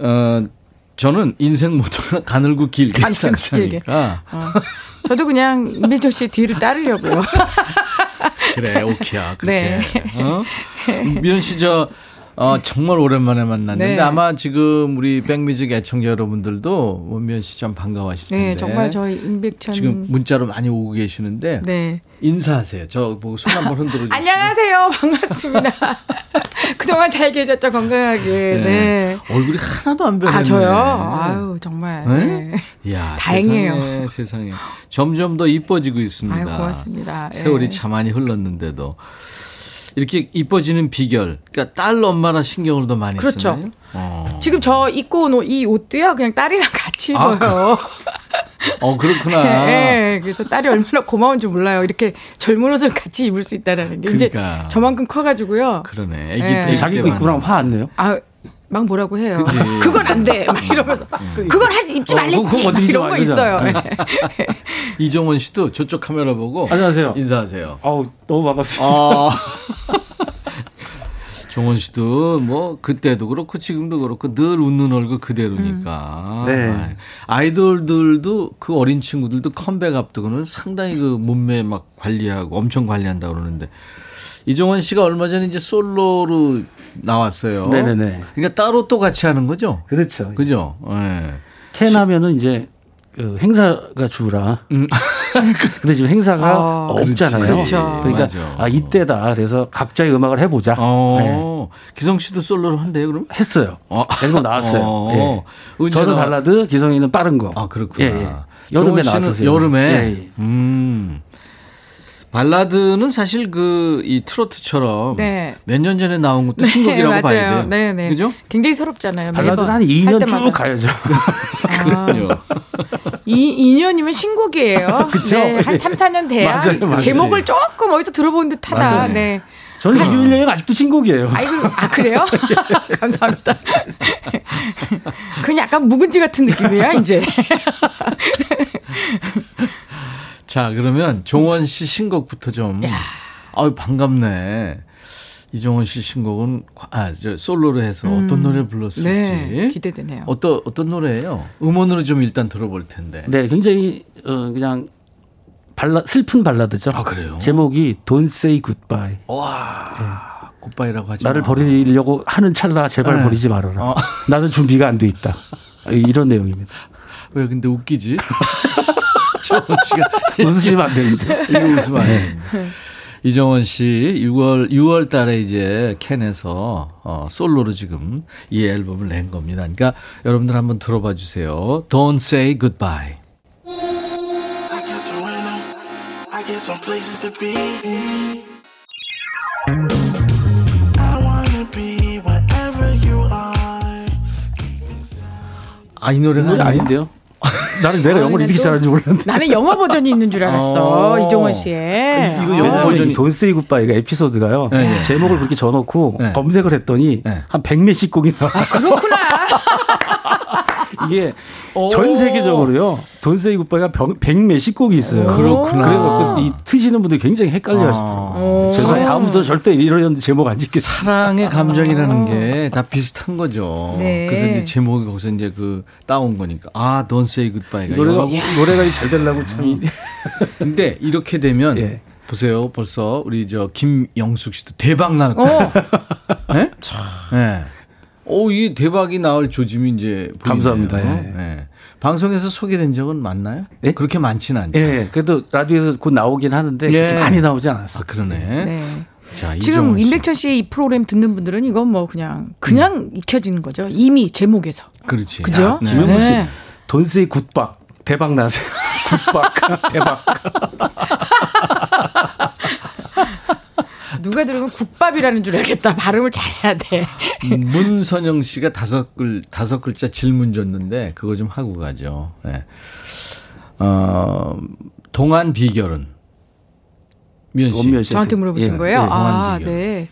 어, 저는 인생 모토가 가늘고 길게 가늘고 길게. 살자니까. 어. 저도 그냥 임민정 씨 뒤를 따르려고요. 그래, 오키야. 그렇게. 네. 어? 미연 씨, 저, 어, 정말 오랜만에 만났는데 네. 아마 지금 우리 백뮤직 애청자 여러분들도 원미연 씨참 반가워하실 텐데. 네, 정말 저희 임백천. 지금 문자로 많이 오고 계시는데 네. 인사하세요. 저 보고 손 한번 흔들어 주시죠. 안녕하세요. 반갑습니다. 그동안 잘 계셨죠, 건강하게. 네. 얼굴이 하나도 안 변했네. 아, 저요? 아유, 정말. 네? 네. 이야, 다행이에요. 세상에, 세상에. 점점 더 이뻐지고 있습니다. 아유, 고맙습니다. 세월이 예. 참 많이 흘렀는데도. 이렇게 이뻐지는 비결. 그러니까 딸 엄마나 신경을 더 많이 그렇죠. 쓰나요? 어. 지금 저 입고 온 이 옷도요, 그냥 딸이랑 같이 아, 입어요. 어, 그렇구나. 예, 그래서 딸이 얼마나 고마운지 몰라요. 이렇게 젊은 옷을 같이 입을 수 있다라는 게. 이제 그러니까. 저만큼 커가지고요. 그러네. 애기, 예. 애기 자기도. 입고 나면 화 안 내요? 아, 막 뭐라고 해요. 그치. 그건 안 돼. 막 이러면서. 그건 하지, 입지 어, 말랬지. 어떻게 이런 거좀 있어요. 알려줘. 이종원 씨도 저쪽 카메라 보고. 안녕하세요. 인사하세요. 아우, 너무 반갑습니다. 아. 종원 씨도 뭐 그때도 그렇고 지금도 그렇고 늘 웃는 얼굴 그대로니까. 네. 아이돌들도 그 어린 친구들도 컴백 앞두고는 상당히 그 몸매 막 관리하고 엄청 관리한다 그러는데 이종원 씨가 얼마 전에 이제 솔로로 나왔어요. 네네네. 그러니까 따로 또 같이 하는 거죠. 그렇죠. 그죠? 예. 캔 하면은 이제 그 행사가 주라. 음. 근데 지금 행사가 아, 없잖아요. 그렇죠. 러니까 맞아. 아 이때다. 그래서 각자의 음악을 해보자. 네. 어. 기성 씨도 솔로로 한대요, 그럼? 했어요. 어. 앨범 나왔어요. 어. 예. 저는 발라드, 기성이는 빠른 거. 아, 그렇구나. 예, 예. 여름에 나왔었어요. 여름에. 예, 예. 음. 발라드는 사실 그 이 트로트처럼 네. 몇년 전에 나온 것도 신곡이라고 네, 봐야 맞아요. 돼요. 네, 네. 그죠? 굉장히 새롭잖아요. 발라드는 한할 2년 때마다. 쭉 가야죠. 그럼요. 이 2년이면 신곡이에요. 그쵸? 네, 한 3, 4년 돼야 맞아요, 맞아요. 제목을 조금 어디서 들어본 듯하다. 맞아요. 네. 저는 이규일 여행 아직도 신곡이에요. 아이고, 아, 그래요? 감사합니다. 그냥 약간 묵은지 같은 느낌이야, 이제. 자, 그러면 종원 씨 신곡부터 좀. 아유, 반갑네. 이종원 씨 신곡은 아, 저 솔로로 해서 어떤 노래를 불렀을지. 네, 기대되네요. 어떤 어떤 노래예요? 음원으로 좀 일단 들어볼 텐데. 네, 굉장히 어, 그냥 발라 슬픈 발라드죠. 아, 그래요? 제목이 Don't Say Goodbye. 와, 굿바이라고 하지 나를 마. 버리려고 하는 찰나 제발 네. 버리지 말아라. 어. 나는 준비가 안 돼 있다. 이런 내용입니다. 왜 근데 웃기지? 종원 씨가 웃으시면 안 되는데. 이거 웃으면 안 돼. 이정원 씨 6월 6월 달에 이제 캔에서 어, 솔로로 지금 이 앨범을 낸 겁니다. 그러니까 여러분들 한번 들어봐 주세요. Don't say goodbye. 아, 이 노래가 노래 아니에요? 아닌데요? 나는 내가 아, 영어를 이렇게 또- 잘하는지 몰랐는데. 나는 영어 버전이 있는 줄 알았어. 어. 이종원 씨의. 이거 어. 영어 왜냐면 버전이- 이 돈세이 굿바이가 에피소드가요. 네, 네. 제목을 그렇게 줘놓고 네. 검색을 했더니 네. 한 백몇십 곡이 나와. 그렇구나. 이게 오. 전 세계적으로요. 돈세이 굿바이가 백몇십 곡이 있어요. 그렇구나. 그래서 이 트시는 분들이 굉장히 헷갈려 아. 하시더라고요. 오. 그래서 다음부터 절대 이런 제목 안 짓겠어요. 사랑의 감정이라는 게 다 비슷한 거죠. 네. 그래서 이제 제목이 거기서 이제 그 따온 거니까 아, Don't Say Goodbye가 노래가 영어고. 노래가 잘 되려고 참. 이- 근데 이렇게 되면 예. 보세요. 벌써 우리 저 김영숙 씨도 대박 날 어. 거예요. 예? 예. 오, 이 대박이 나올 조짐이 이제 보이네요. 감사합니다. 예. 예. 방송에서 소개된 적은 많나요? 예? 그렇게 많지는 않죠. 예, 그래도 라디오에서 곧 나오긴 하는데 예. 그렇게 많이 나오지 않았어요. 아, 그러네. 네. 자, 지금. 임백천 씨의 이 프로그램 듣는 분들은 이건 뭐 그냥 그냥 익혀지는 거죠. 이미 제목에서. 그렇지. 그죠? 네. 김영국 씨 네. 돈세이 굿박 대박 나세요. 굿박 대박. 누가 들으면 국밥이라는 줄 알겠다. 발음을 잘해야 돼. 문선영 씨가 다섯 글 다섯 글자 질문 줬는데 그거 좀 하고 가죠. 예. 어, 동안 비결은 미연 씨. 저한테 물어보신 예. 거예요? 네, 아, 동안 비결. 네.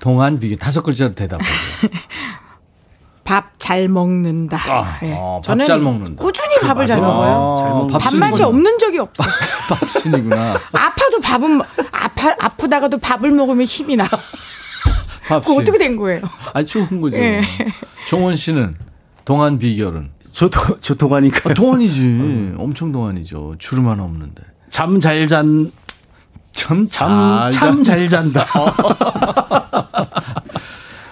동안 비결 다섯 글자로 대답하세요. 밥 잘 먹는다. 아, 네. 어, 밥잘 저는 먹는다. 꾸준히 밥을 잘 먹어요. 밥순이구나. 밥맛이 없는 적이 없어. 밥순이구나. 아파도 밥은 먹- 아파 아프다가도 밥을 먹으면 힘이 나. 그거 어떻게 된 거예요? 아 좋은 거죠. 예. 종원 씨는 동안 비결은 저 도 저 동안이니까 아, 동안이지. 엄청 동안이죠. 주름 하나 없는데. 잠 잘 잔. 참, 잠참 잘 잔다.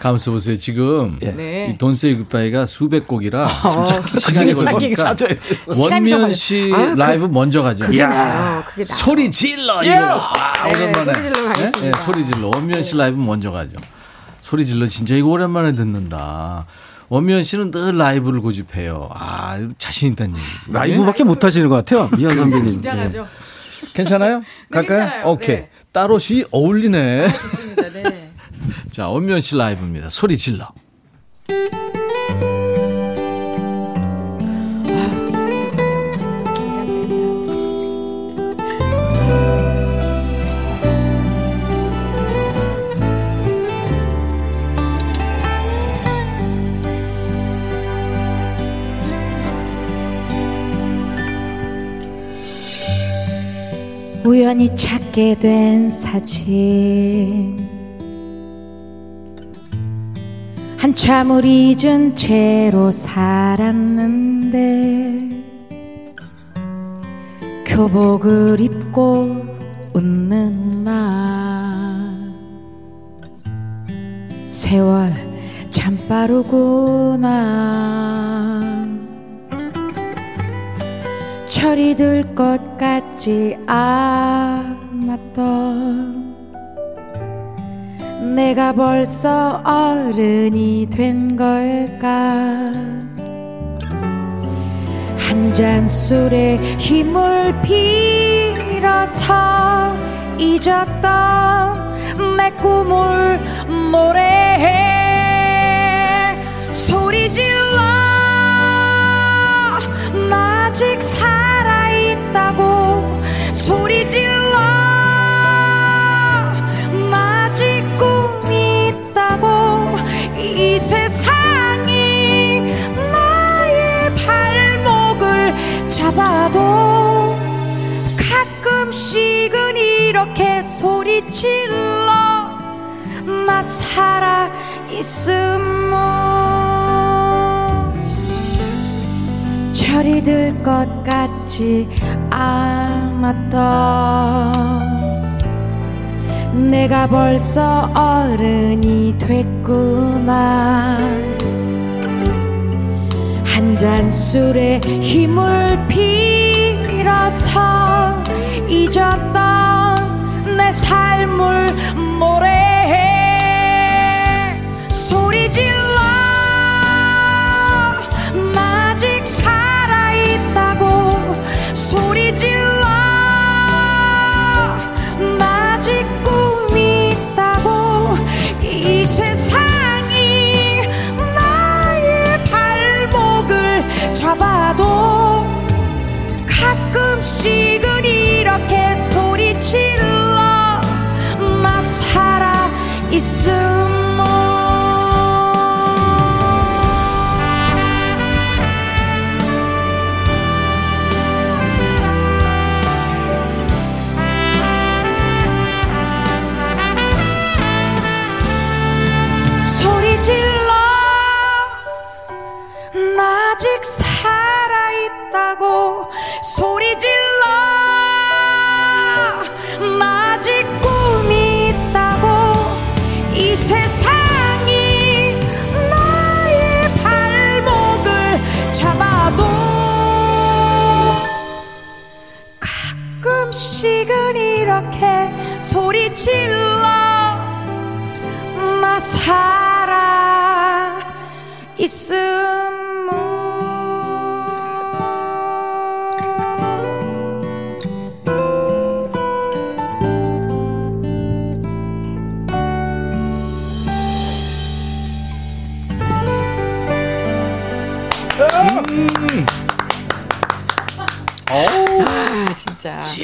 가만있어 보세요. 지금 네. 이 Don't say goodbye가 수백 곡이라 어, 시간이 걸리니까 좀 씨. 아유, 그- 라이브 먼저 가죠. 그게 이야. 나아요. 그게 나아요. 소리 질러! 이거. 아, 네, 오랜만에. 소리 질러 가겠습니다. 네, 네, 소리 질러. 원미연 씨 라이브 먼저 가죠. 소리 질러 진짜 이거 오랜만에 듣는다. 원미연 씨는 늘 라이브를 고집해요. 아, 자신 있다는 얘기지. 라이브밖에 못 하시는 것 같아요. 미연 선배님. 예. 긴장하죠. 괜찮아요? 네, 갈까요? 괜찮아요. 오케이. 네. 따로시 어울리네. 좋습니다. 네. 자, 원미연 씨 라이브입니다. 소리 질러. 우연히 찾게 된 사진 한참을 잊은 채로 살았는데 교복을 입고 웃는 나. 세월 참 빠르구나. 철이 들 것 같지 않았던 내가 벌써 어른이 된 걸까? 한 잔 술에 힘을 빌어서 잊었던 내 꿈을 노래해 소리 질러 나 아직 살 잡아도 가끔씩은 이렇게 소리 질러 나 살아있음 철이 들 것 같지 않았던 내가 벌써 어른이 됐구나. 한 잔 술에 힘을 빌어서 잊었던 내 삶을 is soon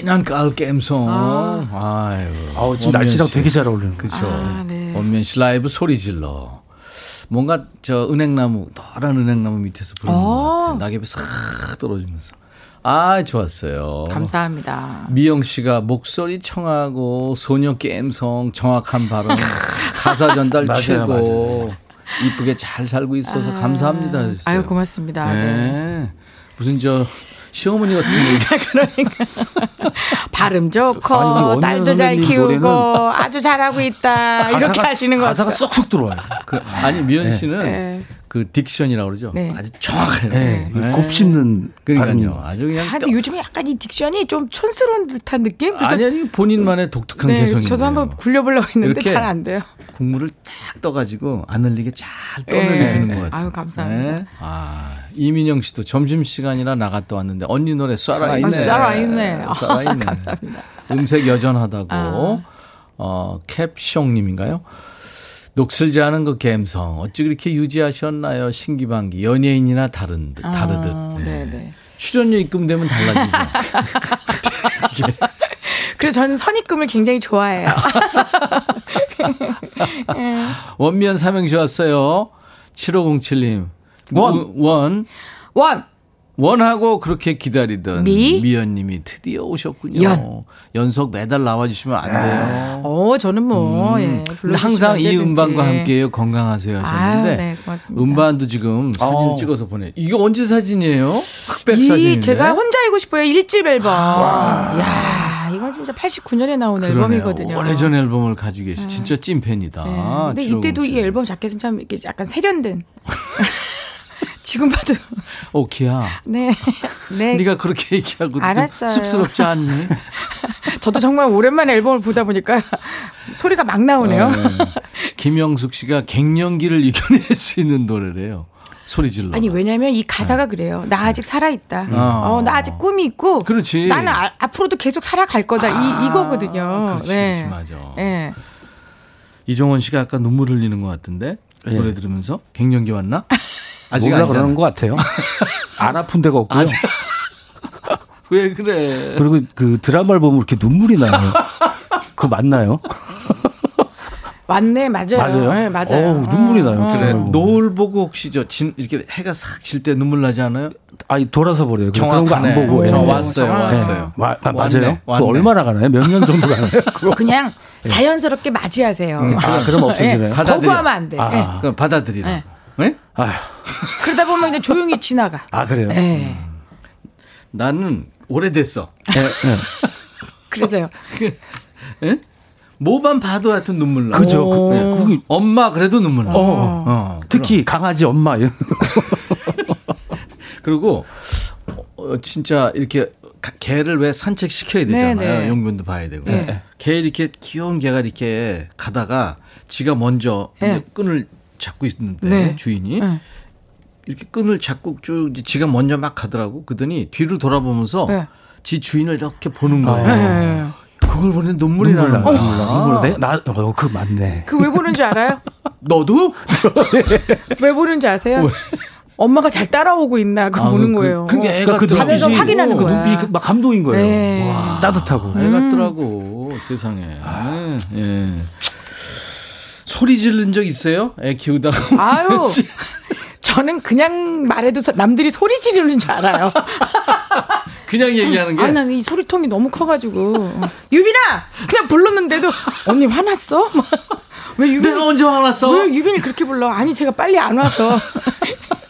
진짜. 진한 가을 갬성. 아유. 아우, 지금 날씨랑 씨. 되게 잘 어울리는 거. 그렇죠. 아, 네. 원면 씨 라이브 소리 질러. 뭔가 저 은행나무 노란 은행나무 밑에서 부르는 어. 것 같아요. 낙엽이 싹 떨어지면서. 아 좋았어요. 감사합니다. 미영 씨가 목소리 청하고 소녀 갬성 정확한 발음 가사 전달 맞아요, 최고 맞아요. 이쁘게 잘 살고 있어서 감사합니다. 하셨어요. 아유, 고맙습니다. 네. 네. 무슨 저 시어머니 같은 얘기. 발음 좋고 딸도 잘 키우고 아주 잘하고 있다 이렇게 하시는 거 가사가 쏙쏙 들어와요. 그, 아니 미연 씨는 네. 그 딕션이라고 그러죠. 네. 아주 정확해요. 네. 네. 곱씹는 그러니까요. 아주 그냥 아, 요즘에 약간 이 딕션이 좀 촌스러운 듯한 느낌? 아니 아니 본인만의 독특한 네, 개성이 저도 한번 굴려보려고 했는데 잘 안 돼요. 국물을 딱 떠가지고 안 흘리게 잘 네. 떠내주는 것 같아요. 아유, 감사합니다. 아 이민영 씨도 점심 시간이라 나갔다 왔는데 언니 노래 쏴라 있네. 아, 살아있네. 아, 쏴라 있네. 감사합니다. 음색 여전하다고. 아. 어 캡숑 님인가요? 녹슬지 않은 그 감성 어찌 그렇게 유지하셨나요? 신기반기 연예인이나 다른 듯 다르듯. 어, 네, 네. 출연료 입금되면 달라지죠. 그래서 저는 선입금을 굉장히 좋아해요. 원미연 삼행시 왔어요. 7507님. 원. 원. 원. 원하고 그렇게 기다리던 미? 미연님이 드디어 오셨군요. 연. 연속 매달 나와주시면 안 돼요. 어, 저는 뭐, 예. 음. 불러주시면 항상 이. 음반과 함께요. 건강하세요 하셨는데 아유, 네, 고맙습니다. 음반도 지금 사진을 어. 찍어서 보내. 이게 언제 사진이에요? 흑백 이 사진인데. 제가 혼자이고 싶어요. 일집 앨범. 야 이건 진짜 89년에 나온 그러네요. 앨범이거든요. 오래전 앨범을 가지고 계시. 진짜 찐팬이다. 네. 근데 이때도 이 7507. 앨범 자켓은 참 이렇게 약간 세련된. 지금 봐도 오키야. 네. 네. 네가 그렇게 얘기하고 좀 알았어요. 쑥스럽지 않니? 저도 정말 오랜만에 앨범을 보다 보니까 소리가 막 나오네요. 네. 김영숙 씨가 갱년기를 이겨낼 수 있는 노래래요. 소리 질러. 아니 왜냐면 이 가사가 그래요. 나 아직 살아 있다. 아. 어, 나 아직 꿈이 있고. 그렇지. 나는 아- 앞으로도 계속 살아갈 거다. 이 이거거든요. 그렇지, 네. 그렇지, 맞아. 네. 이종원 씨가 아까 눈물 흘리는 것 같은데 노래 들으면서 갱년기 왔나? 아직 몰라. 그러는 것 같아요. 안 아픈 데가 없고요. 아직- 왜 그래? 그리고 그 드라마를 보면 이렇게 눈물이 나요. 그거 맞나요? 맞네, 맞아요. 맞아요? 네, 맞아요. 어우, 눈물이 나요. 어. 그래 어. 노을 보고 혹시 저 진 이렇게 해가 싹 질 때 눈물 나지 않아요? 아니 돌아서 버려요. 그런 거안 정확하네. 보고. 저 예. 왔어요, 정확하네. 왔어요. 마- 아, 왔네, 맞아요. 왔네. 얼마나 가나요? 몇 년 정도 가나요? 그냥 자연스럽게 맞이하세요. 아, 그럼 없어지네요. 예, 받아들여. 거부하면 안 돼. 아. 예. 그럼 받아들이라. 네. 네? 아휴. 그러다 보면 이제 조용히 지나가. 아 그래요? 예. 나는 오래됐어. 예, 예. 그래서요. 예? 뭐만 봐도 하여튼 눈물 나. 그죠. 그, 예, 그게 엄마 그래도 눈물 나. 어. 특히 강아지 엄마. 그리고 어, 진짜 이렇게 가- 개를 왜 산책 시켜야 되잖아요. 네, 네. 용변도 봐야 되고. 개 이렇게 귀여운 개가 이렇게 가다가 지가 먼저 네. 끈을 잡고 있는데 네. 주인이 네. 이렇게 끈을 잡고 쭉 지가 먼저 막 가더라고. 그러더니 뒤를 돌아보면서 네. 지 주인을 이렇게 보는 거예요. 예. 그걸 보는 눈물이 눈물 나는 나. 거야. 눈물 내. 나, 어, 그 맞네. 그 왜 보는지 알아요? 너도? 왜 보는지 아세요? 엄마가 잘 따라오고 있나 그거 아, 보는 그- 거예요. 그게 애가 그 들어가지. 자매가 확인하는 그 거야. 눈빛이 막 감동인 거예요. 네. 와, 따뜻하고. 애 같더라고 세상에. 예. 소리 지른 적 있어요? 애 키우다가. 아유. 저는 그냥 말해도 서- 남들이 소리 지르는 줄 알아요. 그냥 얘기하는 게. 아, 나는 이 소리통이 너무 커가지고. 유빈아! 그냥 불렀는데도, 언니 화났어? 막, 왜 유빈, 내가 언제 화났어? 왜 유빈이 그렇게 불러? 아니, 제가 빨리 안 와서.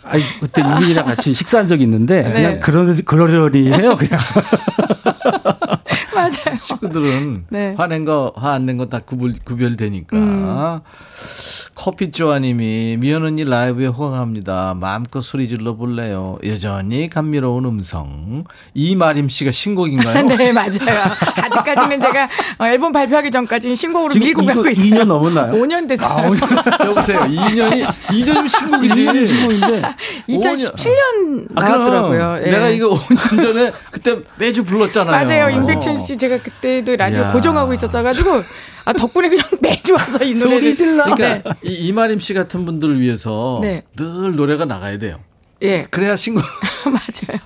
아니, 그때 유빈이랑 같이 식사한 적이 있는데, 네. 그냥 그러, 그러려니 해요, 그냥. 맞아요. 친구들은 네. 화낸 거, 화 안 낸 거 다 구별, 구별되니까. 음. 커피 쪼아님이 미연 언니 라이브에 호강합니다. 마음껏 소리 질러 볼래요. 여전히 감미로운 음성. 이마림 씨가 신곡인가요? 네, 맞아요. 아직까지는 제가 어, 앨범 발표하기 전까지는 신곡으로 밀고 이거 가고 있어요. 2년 넘었나요? 5년 됐어요. 여보세요. 2년이, 2년이면 신곡이지. 2년 신곡인데, 2017년 아, 나왔더라고요. 예. 내가 이거 5년 전에 그때 매주 불렀잖아요. 맞아요. 임백천 씨 제가 그때도 라디오 야. 고정하고 있었어 가지고 아 덕분에 그냥 매주 와서 이 노래를 소리 질러. 그러니까 이 이마림 씨 같은 분들을 위해서 네. 늘 노래가 나가야 돼요. 예 그래야 신곡. 맞아요.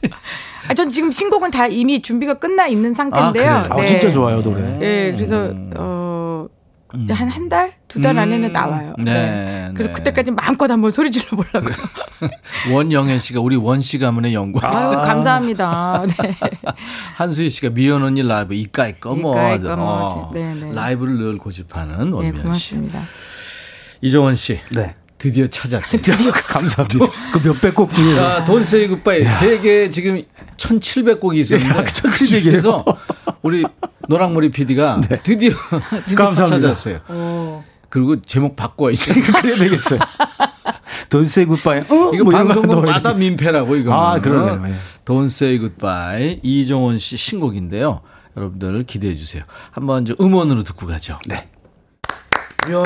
아, 전 지금 신곡은 다 이미 준비가 끝나 있는 상태인데요. 아, 아, 진짜 좋아요, 노래. 예, 그래서 어. 한 한 달, 두달 안에는 나와요. 음. 네, 그래서 네. 그때까지 마음껏 한번 소리 질러 보려고요. 원영현 씨가 우리 원 씨 가문의 영광. 아유, 감사합니다. 네. 한수희 씨가 미연 언니 라이브 이까이 꺼머. 이까이 꺼머. 네, 네. 라이브를 늘 고집하는 네, 원미연 씨. 고맙습니다. 이정원 씨. 네. 드디어 찾았다. 드디어 감사합니다. 그 몇백 곡 중에서. 아, 돈 세이 굿바이 세계 지금 1700곡이 있었는데 1700 이에요? 그래서 우리 노랑머리 PD가 드디어, 드디어 감사합니다. 찾았어요. 그리고 제목 바꿔야지. 그래야 되겠어요. Don't say goodbye. 어? 이거 뭐 방송국마다 민폐라고 이거. 아, 그러네요. 예. Don't Say Goodbye 이정원 씨 신곡인데요. 여러분들 기대해 주세요. 한번 이제 음원으로 듣고 가죠. 네. 이야.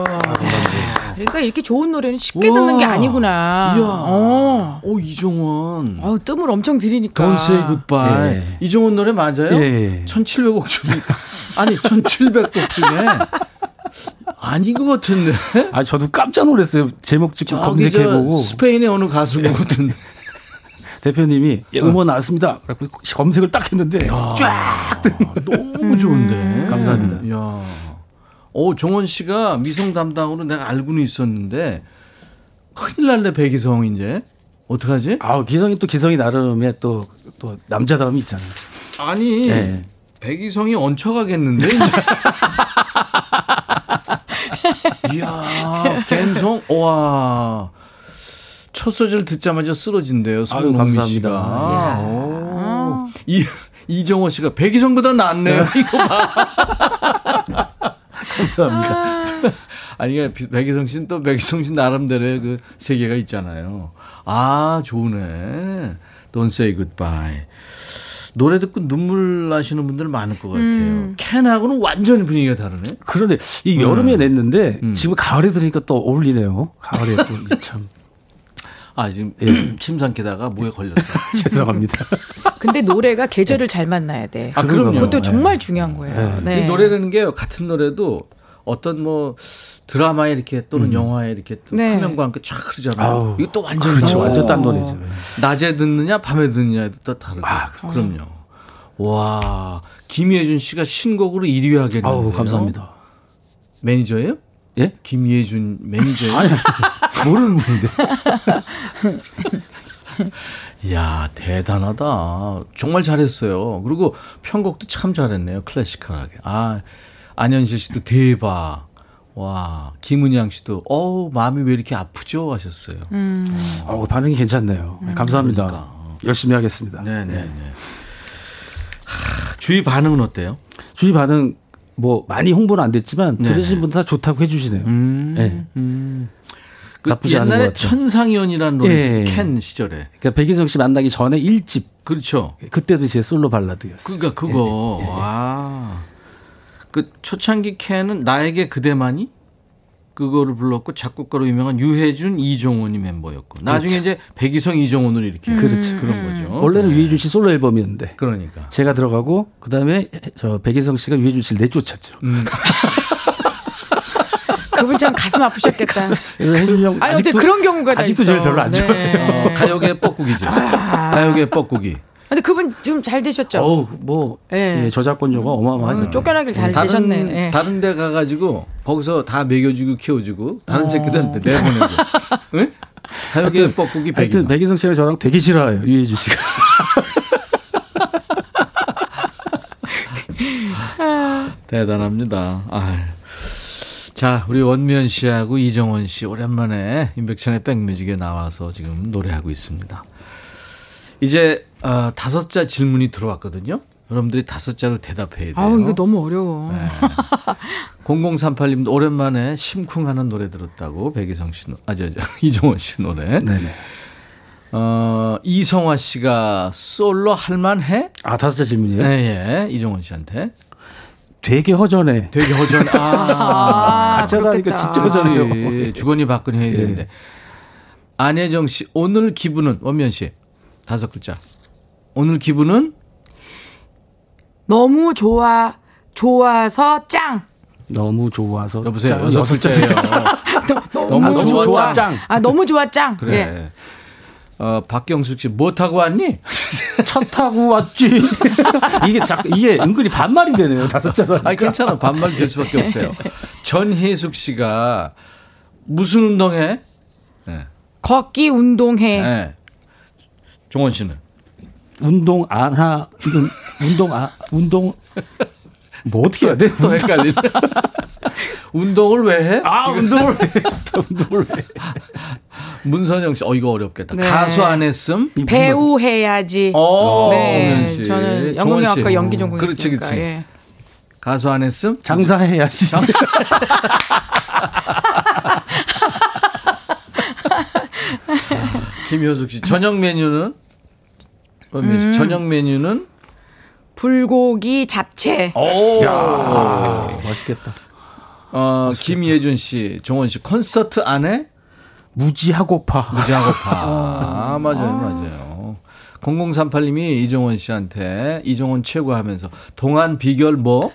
그러니까 이렇게 좋은 노래는 쉽게 듣는 게. 아니구나. 이야. 어. 오 이정원. 어, 뜸을 엄청 들이니까. Don't Say Goodbye. 예. 이정원 노래 맞아요? 예. 1700곡 중에 아니 1700곡 중에 아닌 것 같은데. 아, 저도 깜짝 놀랐어요. 제목 찍고 검색해보고. 스페인의 어느 가수 같은데. 대표님이 예, 음원 나왔습니다. 그래서 검색을 딱 했는데 쫙 너무 좋은데. 감사합니다. 야. 오, 종원 씨가 미성 담당으로 내가 알고는 있었는데 큰일 날래 백이성 이제. 어떡하지? 아, 기성이 또 기성이 나름의 또, 또 남자다움이 있잖아요. 아니. 예. 백이성이 얹혀가겠는데 이제. 이야, 갬성. 와. 첫 소절 듣자마자 쓰러진대요. 감사합니다. 씨가. 오. 이 이정호 씨가 백이성보다 낫네요. 이거 봐. 감사합니다. 아니, 이게 백이성 씨는 또 백이성 씨 나름대로의 그 세계가 있잖아요. 아, 좋네. Don't say goodbye. 노래 듣고 눈물 나시는 분들 많을 것 같아요. 음. 캔하고는 완전히 분위기가 다르네. 그런데 이 여름에 냈는데 음. 지금 가을에 들으니까 또 어울리네요. 가을에 또 참 아, 지금 예. 침 삼키다가 목에 걸렸어. 죄송합니다. 근데 노래가 계절을 잘 만나야 돼. 아, 그럼요. 그것도 네. 정말 중요한 거예요. 네. 이 노래라는 게 같은 노래도 어떤 뭐 드라마에 이렇게 또는 영화에 이렇게 또 네. 화면과 함께 쫙 흐르잖아요. 아우, 이거 또 완전 그렇죠. 완전 딴 노래죠. 낮에 듣느냐 밤에 듣느냐에도 또 다르고. 아, 그럼요. 와, 김예준 씨가 신곡으로 1위 하겠네요. 아우, 감사합니다. 매니저예요? 예? 김예준 매니저예요? 아니, 모르는 분인데. 이야, 대단하다. 정말 잘했어요. 그리고 편곡도 참 잘했네요. 클래시컬하게. 아, 안현실 씨도 대박. 와, 김은양 씨도, 어우, 마음이 왜 이렇게 아프죠? 하셨어요. 어, 반응이 괜찮네요. 네, 감사합니다. 그러니까. 열심히 하겠습니다. 네네네. 하, 주위 반응은 어때요? 주위 반응 뭐 많이 홍보는 안 됐지만 네. 들으신 분들 다 좋다고 해주시네요. 음, 네. 음. 그 나쁘지 않은 옛날에 것 같아요. 천상이원이라는 노래 예. 있었죠. 캔 시절에. 그러니까 백인성 씨 만나기 전에 1집 그렇죠. 그때도 제 솔로 발라드였어요. 그니까 그거. 예, 와. 그 초창기 캔은 나에게 그대만이 그거를 불렀고 작곡가로 유명한 유해준 이종원이 멤버였고 나중에 이제 백이성 이종원으로 이렇게 그렇죠. 그런 거죠. 원래는 네. 유해준 씨 솔로 앨범이었는데 그러니까. 제가 들어가고 그 다음에 저 백인성 씨가 유해준 씨를 내쫓았죠. 음. 그분 참 가슴 아프셨겠다. 그래서 혜준 형 아니, 어떻게 그런 경우가 다 아직도 있어. 저를 별로 안 네. 좋아해요. 어, 가요계 뻐꾸기죠. 가요계 뻐꾸기. 근데 그분 좀 잘 되셨죠? 어우 뭐 예. 예, 저작권료가 어마어마하죠. 어, 쫓겨나길 잘 다른 되셨네. 예. 다른 데 가가지고 거기서 다 먹여주고 키워주고 다른 새끼들한테 내보내고. 응? 사육의 뻐꾸기 하여튼 백이성. 백이성 씨가 저랑 되게 싫어해요. 유해주 씨가. 대단합니다. 아유. 자, 우리 원미연 씨하고 이종원 씨 오랜만에 임백천의 백뮤직에 나와서 지금 노래하고 있습니다. 이제 어, 다섯 자 질문이 들어왔거든요. 여러분들이 다섯 자로 대답해야 돼요. 아우 이거 너무 어려워. 네. 0038님도 오랜만에 심쿵하는 노래 들었다고 백이성 씨, 노- 아, 저, 저, 이종원 씨 노래. 네네. 어, 이성화 씨가 솔로 할만해? 아 다섯 자 질문이에요? 네, 예. 이종원 씨한테. 되게 허전해. 되게 허전, 아. 아, 같이 하다 그렇겠다. 진짜 허전해요. 그렇지. 주거니 받거니 해야 예. 되는데. 안혜정 씨, 오늘 기분은, 원면 씨. 다섯 글자. 오늘 기분은? 너무 좋아 좋아서 짱. 너무 좋아서. 여보세요. 짱, 여섯 글자예요. 너무, 너무 좋아, 좋아, 짱. 아 너무 좋아 짱. 그래. 예. 어, 박경숙 씨, 뭐 타고 왔니? 차 타고 왔지. 이게 자, 이게 은근히 반말이 되네요. 다섯 자로. 아니, 괜찮아. 반말 될 수밖에 없어요. 전혜숙 씨가 무슨 운동해? 네. 걷기 운동해. 네. 종원 씨는? 운동 안 하, 운- 운동 아, 운동. 뭐 어떻게 해야 돼? 또 헷갈리네. 운동을 왜 해? 아, 운동을 해. 좋다, 운동을 해. 문선영 씨, 어, 이거 어렵겠다. 네. 가수 안 했음? 배우 해야지. 어, 네, 씨. 저는. 연극영화과 연기 전공했으니까. 그렇지, 그렇지. 예. 가수 안 했음? 장사해야지. 김효숙 씨, 저녁 메뉴는? 원민 음. 씨, 저녁 메뉴는? 불고기 잡채. 오! 아, 맛있겠다. 어, 김예준 씨, 종원 씨, 콘서트 안 해? 무지하고파. 무지하고파. 아, 맞아요, 맞아요. 0038님이 이종원 씨한테 이종원 최고 하면서 동안 비결 뭐?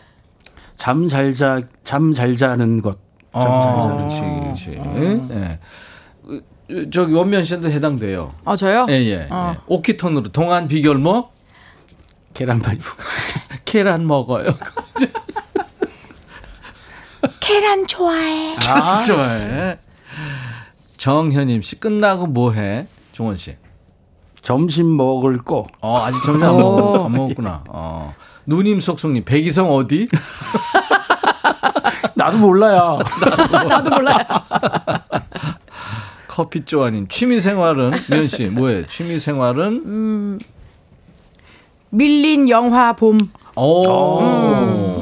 잠 잘 자, 잠 잘 자는 것. 잠잘 아, 자는 그렇지, 그렇지. 네. 어, 저기 원면 씨한테 해당돼요. 아 저요? 예, 예. 어. 예. 오키톤으로 동안 비결 뭐? 계란말이. 계란 먹어요. 계란 좋아해. 아, 좋아해. 정현임 씨 끝나고 뭐 해? 종원 씨. 점심 먹을 거. 어, 아직 점심 안, 먹, 안 먹었구나. 어. 누님 속속님 백이성 어디? 나도 몰라요. 나도 몰라요. 커피 쪼아님 취미 생활은 면씨 뭐해? 취미 생활은 밀린 영화 봄. 오.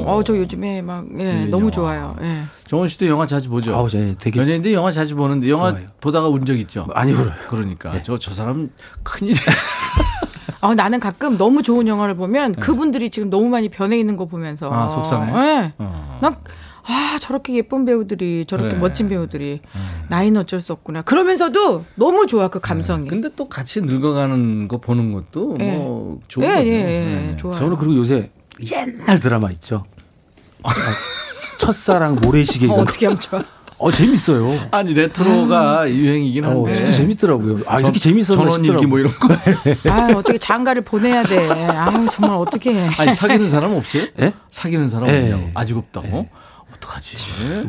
어, 저 요즘에 막, 예, 너무 영화. 좋아요. 예. 정원 씨도 영화 자주 보죠? 아우, 네, 되게 연예인들 영화 자주 보는데 영화 좋아요. 보다가 운 적 있죠? 많이 울어요. 그러니까 저저 사람 큰일. 아, 나는 가끔 너무 좋은 영화를 보면 그분들이 지금 너무 많이 변해 있는 거 보면서. 네. 아, 속상해? 예. 어. 난, 아, 저렇게 예쁜 배우들이, 저렇게 그래. 멋진 배우들이, 나이는 어쩔 수 없구나. 그러면서도 너무 좋아, 그 감성이. 근데 또 같이 늙어가는 거 보는 것도 예. 뭐 좋은 예, 거죠. 예, 예, 네. 좋아요. 저는 그리고 요새 옛날 드라마 있죠. 첫사랑 모래시계 어. 어떻게 하면 좋아. 어, 재밌어요. 아니 레트로가 유행이긴 어, 한데. 진짜 재밌더라고요. 아, 이렇게 재밌었나 전원 일기 싶더라고요. 뭐 이런 거. 아, 어떻게 장가를 보내야 돼. 아유, 정말 어떻게 해. 아니 사귀는 사람 없어요? 예? 사귀는 사람 예. 없냐고. 아직 없다고? 어떡하지?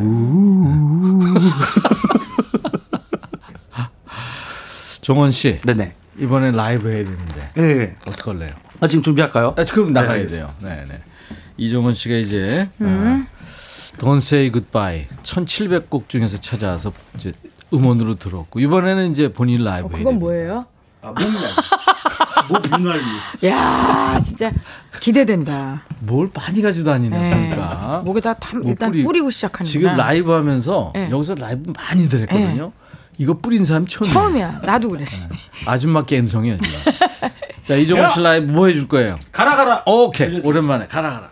종원 씨 네네. 이번에 라이브 해야 되는데 예. 어떡할래요? 아, 지금 준비할까요? 아, 그럼 나가야 네, 돼요. 네, 네. 이종원 씨가 이제 어, Don't Say Goodbye 1,700곡 중에서 찾아와서 이제 음원으로 들었고 이번에는 이제 본인 라이브 어, 해야 그건. 뭐예요? 아, 맨날. 뭐. 야 진짜 기대된다. 뭘 많이 가지고 다니네 예. 그러니까. 목에다 다뭐 일단 뿌리- 뿌리고 시작하는구나. 지금 라이브 하면서 예. 여기서 라이브 많이들 했거든요. 이거 뿌린 사람 처음이에요. 처음이야. 나도 그래. 아줌마 게임성이야 지금. 자 이종원 씨 라이브 뭐 해줄 거예요? 가라, 가라. 오케이 오랜만에 가라 가라.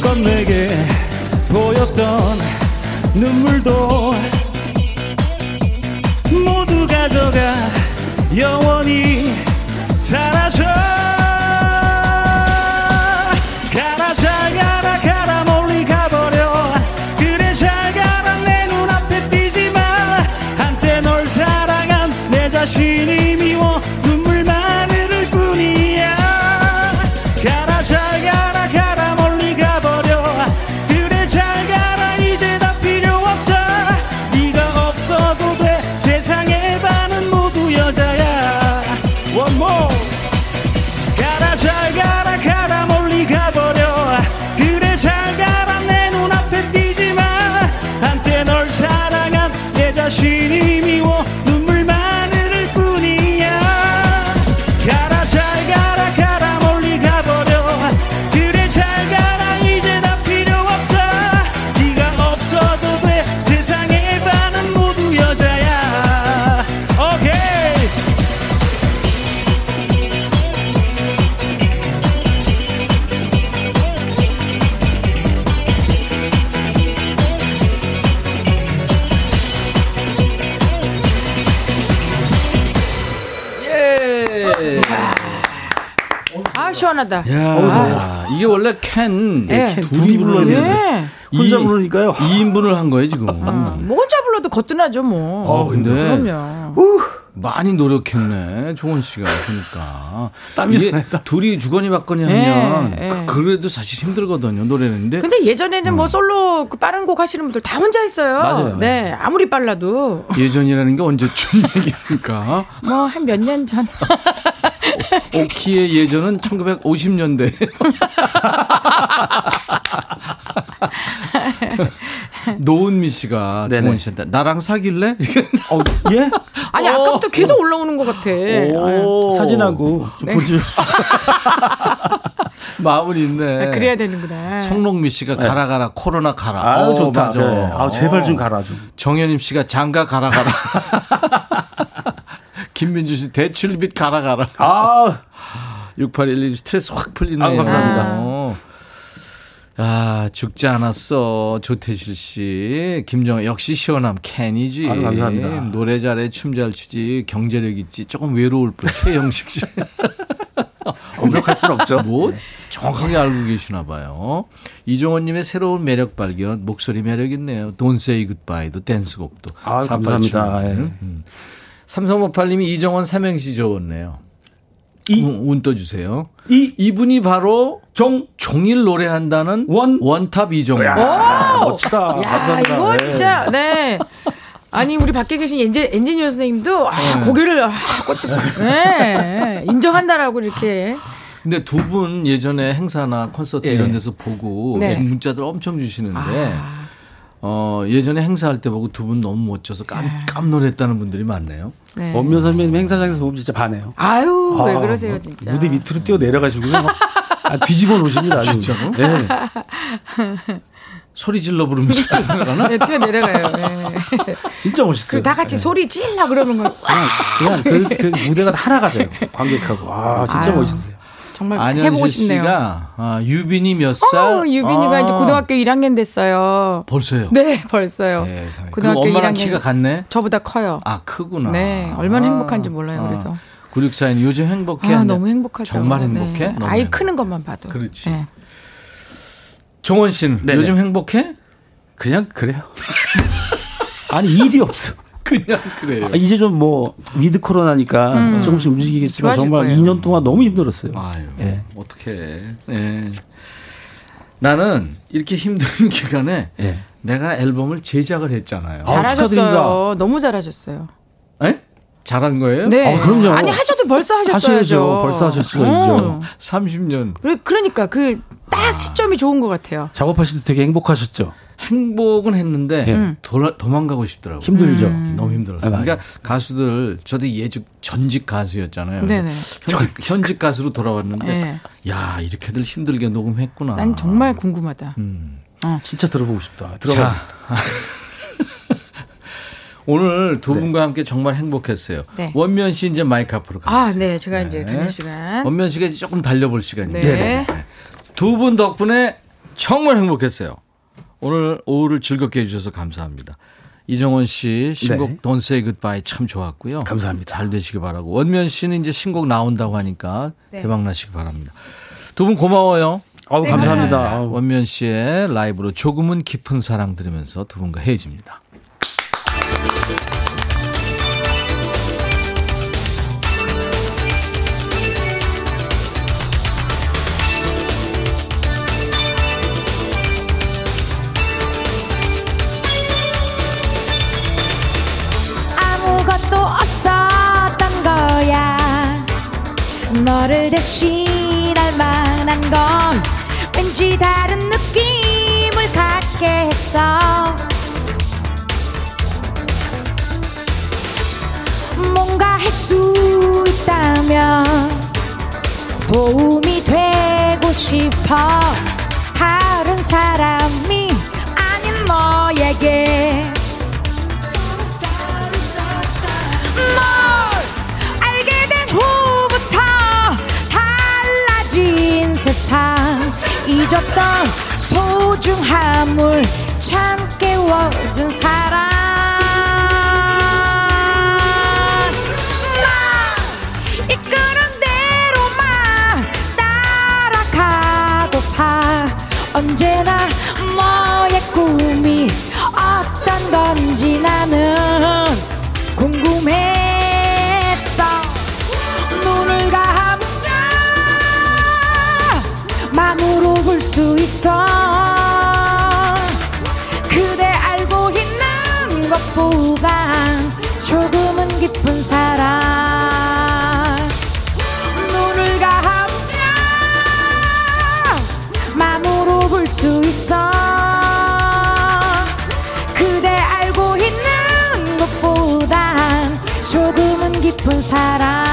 지금껏 내게 보였던 눈물도 시원하다. 야, 이게 원래 캔, 예. 캔 둘이 불러야 예. 되는데. 혼자 부르니까요. 2인분을 한 거예요, 지금. 뭐 혼자 불러도 거뜬하죠 뭐. 어, 근데 그럼요. 많이 노력했네, 종원 씨가. 그러니까. 땀이 이게 나네, 땀. 둘이 주거니 받거니 예, 하면 예. 그, 래도 사실 힘들거든요, 노래는데. 근데 예전에는 뭐 솔로 그 빠른 곡 하시는 분들 다 혼자 했어요. 맞아요. 네, 아무리 빨라도 예전이라는 게 언제쯤 얘기합니까? 뭐 한 몇 년 전. 오키의 예전은 1950년대. 노은미 씨가 네네. 종원 씨한테 나랑 사귈래? 어, 예? 아니 아까부터 계속 올라오는 것 같아. 사진하고 좀 네. 보여주면서. 마음은 있네. 아, 그래야 되는구나. 성롱미 씨가 가라 가라 코로나 가라. 아유, 어, 좋다. 맞아. 네. 아우, 제발 좀 가라, 좀. 정현임 씨가 장가 가라 가라. 김민주 씨 대출빚 가라 가라. 아, 6811 스트레스 확 풀리네요. 아유, 감사합니다. 어. 아, 죽지 않았어. 조태실 씨. 김정아, 역시 시원함 캔이지. 아유, 감사합니다. 노래 잘해, 춤 잘 추지, 경제력 있지. 조금 외로울 뿐. 최영식 씨. 완벽할 수는 없죠. 뭐, 정확하게 알고 계시나 봐요. 이종원님의 새로운 매력 발견, 목소리 매력 있네요. Don't say goodbye도 댄스곡도. 아, 감사합니다. 예. 음. 3358님이 이종원 삼행시 적었네요. 이- 운, 운 떠주세요. 이, 이분이 바로 종, 종일 노래한다는 원. 원탑 이종원. 아, 멋지다. 야, 감사합니다. 이거 네. 진짜, 네. 아니, 우리 밖에 계신 엔지, 엔지니어 선생님도, 아, 고개를, 아, 꽂- 네. 인정한다라고 이렇게. 근데 두 분 예전에 행사나 콘서트 예. 이런 데서 보고 네. 문자들 엄청 주시는데 아. 어, 예전에 행사할 때 보고 두 분 너무 멋져서 깜, 깜놀했다는 분들이 많네요. 네. 원면 선배님 행사장에서 보면 진짜 반해요. 아유, 왜 아, 그러세요, 뭐 진짜. 무대 밑으로 뛰어 내려가지고요. 막, 아, 뒤집어 놓으십니다. 진짜로? 네. 소리 질러 부르면서 나가나? 네, 튀어 내려가요. 네. 진짜 멋있어요. 그리고 다 같이 소리 찔러 그러는 거. 그냥, 그냥 그, 그 무대가 하나가 돼요. 관객하고. 아, 진짜 아유. 멋있어요. 정말 안현실 해보고 싶네요. 씨가 아, 유빈이 몇 살? 어, 유빈이가 아, 이제 고등학교 1학년 됐어요. 벌써요. 네, 벌써요. 세상에. 고등학교 그럼 엄마랑 1학년. 키가 같네. 저보다 커요. 아 크구나. 네, 얼마나 아. 행복한지 몰라요. 아. 그래서 9642님 요즘 행복해. 아, 너무 행복하죠. 정말 행복해? 네. 너무 아이 행복해. 크는 것만 봐도. 그렇지. 네. 종원 씨는 네네. 요즘 행복해? 그냥 그래요. 아니 일이 없어. 그냥 그래요. 아, 이제 좀 뭐 with 코로나니까 음. 조금씩 움직이겠지만 정말 거예요. 2년 동안 너무 힘들었어요. 아유, 예. 어떡해. 예. 나는 이렇게 힘든 기간에 예. 내가 앨범을 제작을 했잖아요. 아, 잘하셨어요. 축하드립니다. 너무 잘하셨어요. 에? 잘한 거예요? 네. 아, 그럼요. 아니 하셔도 벌써 하셨어야죠. 하셔야죠. 벌써 하셨어요, 어. 30년. 그래- 그러니까 그 딱 시점이 좋은 것 같아요. 작업하실 때 되게 행복하셨죠. 행복은 했는데 예. 돌아, 도망가고 싶더라고요. 힘들죠. 너무 힘들었어요. 아. 그러니까 가수들 저도 예직 전직 가수였잖아요. 네네. 현직, 현직 가수로 돌아왔는데 네. 야 이렇게들 힘들게 녹음했구나. 난 정말 궁금하다. 음. 진짜 들어보고 싶다. 들어가. 자 오늘 두 분과 함께 정말 행복했어요. 네. 원면 씨 이제 마이크 앞으로 가세요. 아, 네. 제가 이제 가는 시간. 원면 씨가 조금 달려볼 시간입니다. 네. 두분 덕분에 정말 행복했어요. 오늘 오후를 즐겁게 해주셔서 감사합니다. 이정원 씨 신곡 네. Don't Say Goodbye 참 좋았고요. 감사합니다. 잘 되시기 바라고. 원면 씨는 이제 신곡 나온다고 하니까 네. 대박 나시기 바랍니다. 두 분 고마워요. 아우 감사합니다. 아우. 원면 씨의 라이브로 조금은 깊은 사랑 들으면서 두 분과 헤어집니다. 너를 대신할 만한 건 왠지 다른 느낌을 갖게 했어. 뭔가 할 수 있다면 도움이 되고 싶어. 다른 사람이 아닌 너 잊었던 소중함을 참 깨 워준 사람. 나 이끄는 대로만 따라가고파. 언제나 너의 꿈이 어떤 건지 나는 궁금했 볼 수 있어. 그대 알고 있는 것보다 조금은 깊은 사랑. 눈을 감으면 마음으로 볼 수 있어. 그대 알고 있는 것보단 조금은 깊은 사랑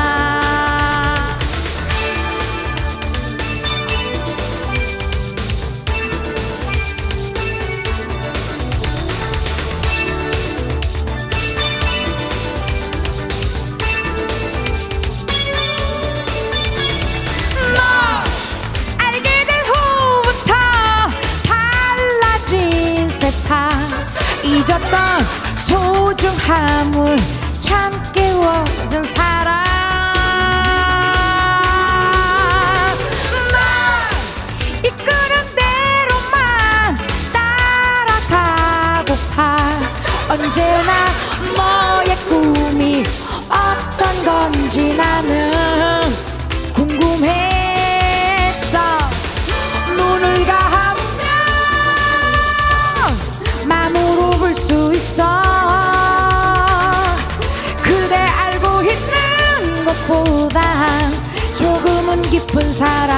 소중함을 참 깨워준 사랑. 널 이끄는 대로만 따라가고파 언제나 너의 꿈이 어떤 건지 나는 사랑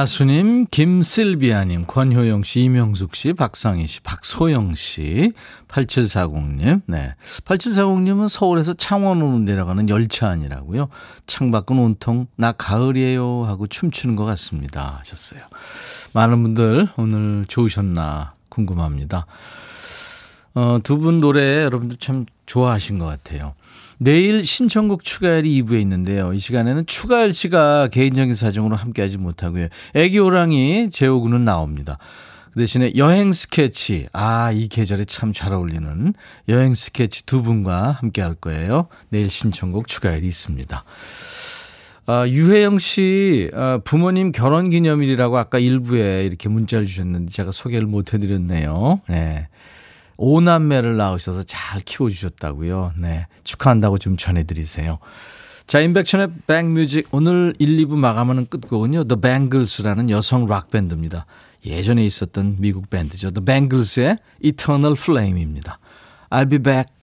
은하수님, 김슬비아님, 권효영 씨, 이명숙 씨, 박상희 씨, 박소영 씨, 8740님, 네. 8740님은 서울에서 창원으로 내려가는 열차 아니라고요. 창밖은 온통 나 가을이에요 하고 춤추는 것 같습니다. 하셨어요. 많은 분들 오늘 좋으셨나 궁금합니다. 어, 두 분 노래 여러분들 참 좋아하신 것 같아요. 내일 신청곡 추가열이 2부에 있는데요. 이 시간에는 추가열 씨가 개인적인 사정으로 함께하지 못하고요. 애기 호랑이 재호군은 나옵니다. 그 대신에 여행 스케치, 아, 이 계절에 참 잘 어울리는 여행 스케치 두 분과 함께 할 거예요. 내일 신청곡 추가열이 있습니다. 아, 유혜영 씨, 아, 부모님 결혼 기념일이라고 아까 일부에 이렇게 문자를 주셨는데 제가 소개를 못 해드렸네요. 네. 오남매를 낳으셔서 잘 키워주셨다고요. 네. 축하한다고 좀 전해드리세요. 자, 인백션의 백뮤직. 오늘 1, 2부 마감하는 끝곡은요. The Bangles라는 여성 락밴드입니다. 예전에 있었던 미국 밴드죠. The Bangles의 Eternal Flame입니다. I'll be back.